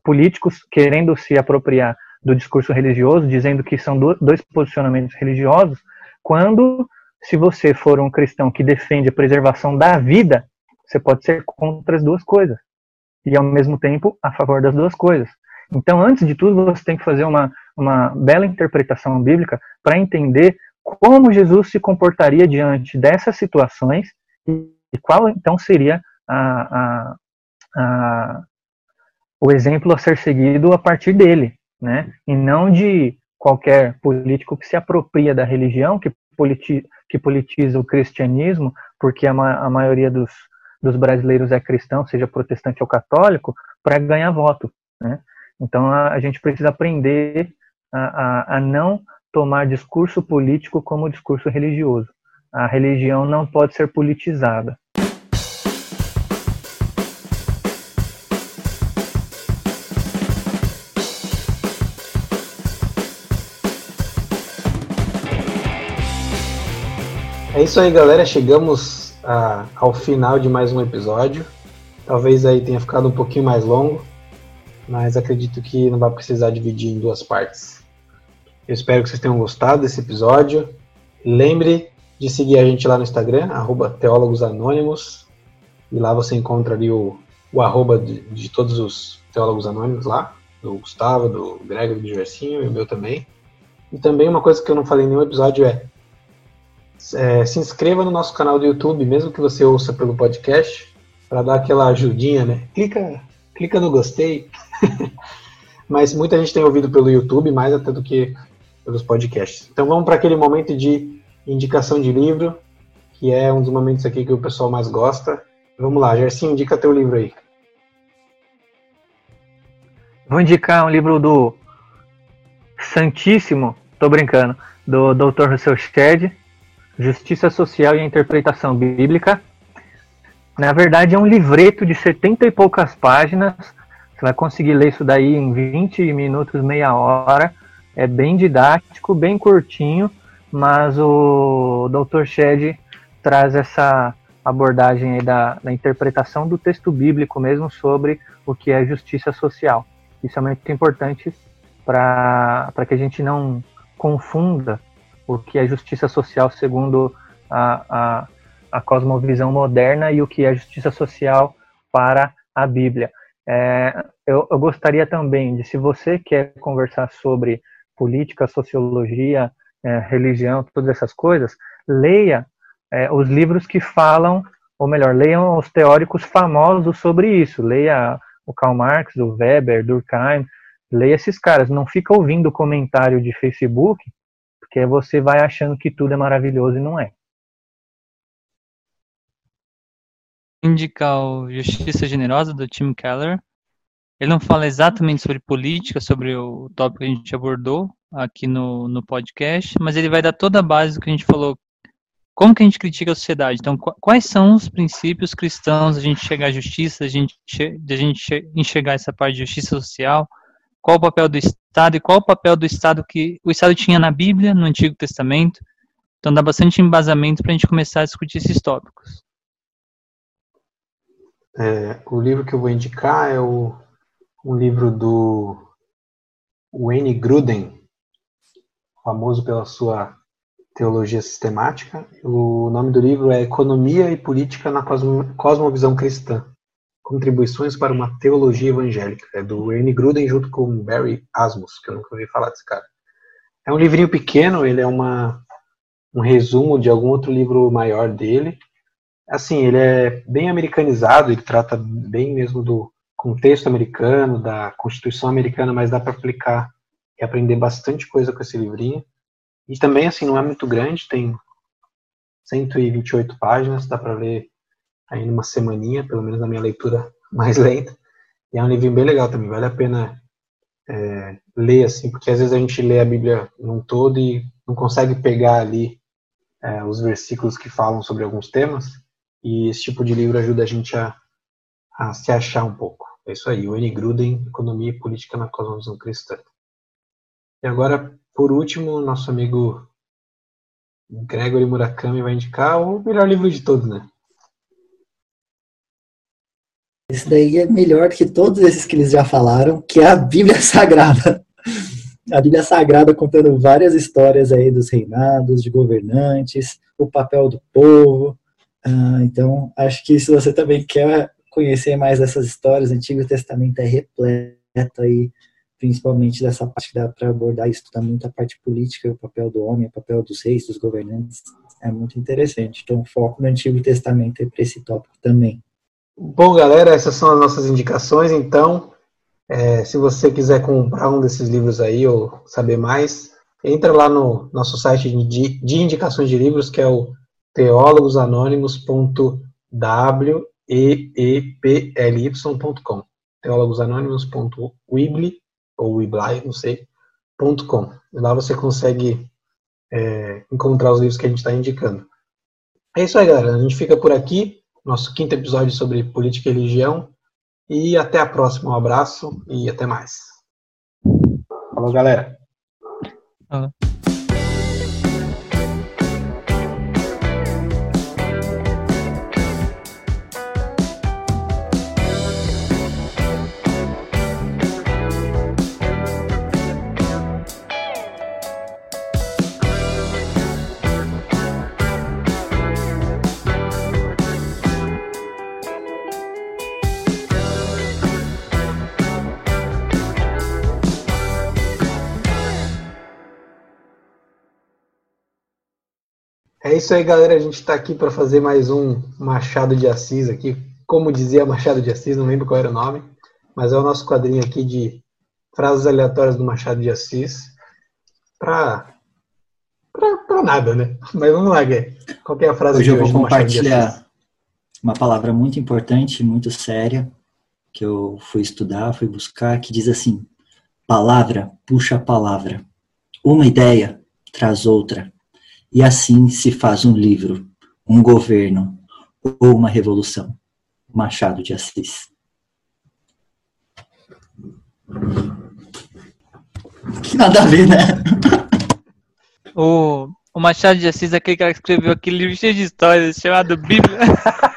políticos querendo se apropriar do discurso religioso, dizendo que são dois posicionamentos religiosos, quando, se você for um cristão que defende a preservação da vida, você pode ser contra as duas coisas e, ao mesmo tempo, a favor das duas coisas. Então, antes de tudo, você tem que fazer uma, uma bela interpretação bíblica para entender como Jesus se comportaria diante dessas situações e qual então seria a, a, a, o exemplo a ser seguido a partir dele, né? E não de qualquer político que se apropria da religião, que, politi que politiza o cristianismo, porque a, ma a maioria dos, dos brasileiros é cristão, seja protestante ou católico, para ganhar voto. Né? Então a, a, gente precisa aprender a, a, a não tomar discurso político como discurso religioso. A religião não pode ser politizada. Isso aí, galera. Chegamos a, ao final de mais um episódio. Talvez aí tenha ficado um pouquinho mais longo, mas acredito que não vai precisar dividir em duas partes. Eu espero que vocês tenham gostado desse episódio. Lembre de seguir a gente lá no Instagram, arroba Teólogos Anônimos. E lá você encontra ali o, o arroba de, de todos os Teólogos Anônimos lá, do Gustavo, do Gregory, do Gersinho e o meu também. E também uma coisa que eu não falei em nenhum episódio é é, se inscreva no nosso canal do YouTube, mesmo que você ouça pelo podcast, para dar aquela ajudinha, né? Clica, clica no gostei. <laughs> Mas muita gente tem ouvido pelo YouTube, mais até do que pelos podcasts. Então vamos para aquele momento de indicação de livro, que é um dos momentos aqui que o pessoal mais gosta. Vamos lá, Gersinho, indica teu livro aí. Vou indicar um livro do Santíssimo, tô brincando, do Dr. Russell Shedd, Justiça Social e a Interpretação Bíblica. Na verdade, é um livreto de 70 e poucas páginas. Você vai conseguir ler isso daí em 20 minutos, meia hora. É bem didático, bem curtinho, mas o Dr. Shed traz essa abordagem da, da interpretação do texto bíblico mesmo sobre o que é justiça social. Isso é muito importante para que a gente não confunda o que é justiça social segundo a, a, a cosmovisão moderna e o que é justiça social para a Bíblia. É, eu, eu, gostaria também de, se você quer conversar sobre política, sociologia, é, religião, todas essas coisas, leia é, os livros que falam, ou melhor, leiam os teóricos famosos sobre isso. Leia o Karl Marx, o Weber, Durkheim, leia esses caras. Não fica ouvindo comentário de Facebook porque você vai achando que tudo é maravilhoso e não é. Indicar o Justiça Generosa do Tim Keller. Ele não fala exatamente sobre política, sobre o tópico que a gente abordou aqui no, no podcast, mas ele vai dar toda a base do que a gente falou. Como que a gente critica a sociedade? Então, quais são os princípios cristãos da gente chegar à justiça, da gente, da gente enxergar essa parte de justiça social? Qual o papel do Estado e qual o papel do Estado que o Estado tinha na Bíblia, no Antigo Testamento. Então dá bastante embasamento para a gente começar a discutir esses tópicos. É, o livro que eu vou indicar é o, um livro do Wayne Gruden, famoso pela sua teologia sistemática. O nome do livro é Economia e Política na Cosmovisão Cristã. Contribuições para uma Teologia Evangélica. É do Ernie Gruden junto com Barry Asmus, que eu nunca ouvi falar desse cara. É um livrinho pequeno, ele é uma, um resumo de algum outro livro maior dele. Assim, ele é bem americanizado, ele trata bem mesmo do contexto americano, da Constituição americana, mas dá para aplicar e aprender bastante coisa com esse livrinho. E também, assim, não é muito grande, tem 128 páginas, dá para ler aí numa semaninha, pelo menos na minha leitura <laughs> mais lenta. E é um livro bem legal também, vale a pena é, ler, assim, porque às vezes a gente lê a Bíblia num todo e não consegue pegar ali é, os versículos que falam sobre alguns temas, e esse tipo de livro ajuda a gente a, a se achar um pouco. É isso aí, o N. Gruden, Economia e Política na Cosmovisão Cristã. E agora, por último, nosso amigo Gregory Murakami vai indicar o melhor livro de todos, né? Esse daí é melhor que todos esses que eles já falaram, que é a Bíblia <laughs> Sagrada. A Bíblia Sagrada contando várias histórias aí dos reinados, de governantes, o papel do povo. Ah, então, acho que se você também quer conhecer mais dessas histórias, o Antigo Testamento é repleto aí, principalmente dessa parte que dá para abordar, estudar muito a parte política, o papel do homem, o papel dos reis, dos governantes. É muito interessante. Então, foco no Antigo Testamento é para esse tópico também. Bom, galera, essas são as nossas indicações. Então, é, se você quiser comprar um desses livros aí ou saber mais, entra lá no nosso site de, indicações de livros, que é o teólogosanônimos.weeply.com teólogosanônimos.weebly ou weebly, não sei, .com. Lá você consegue é, encontrar os livros que a gente está indicando. É isso aí, galera. A gente fica por aqui. Nosso quinto episódio sobre política e religião. E até a próxima. Um abraço e até mais. Falou, galera. Isso aí, galera. A gente está aqui para fazer mais um Machado de Assis aqui. Como dizia Machado de Assis, não lembro qual era o nome, mas é o nosso quadrinho aqui de frases aleatórias do Machado de Assis. Para para nada, né? <laughs> Mas vamos lá, Gui. Qual é a frase Hoje de eu vou hoje de Assis? compartilhar uma palavra muito importante, muito séria, que eu fui estudar, fui buscar, que diz assim: palavra puxa palavra, uma ideia traz outra, e assim se faz um livro, um governo ou uma revolução. Machado de Assis. Que nada a ver, né? O, o Machado de Assis é aquele cara que escreveu aquele livro cheio de histórias chamado Bíblia. <laughs>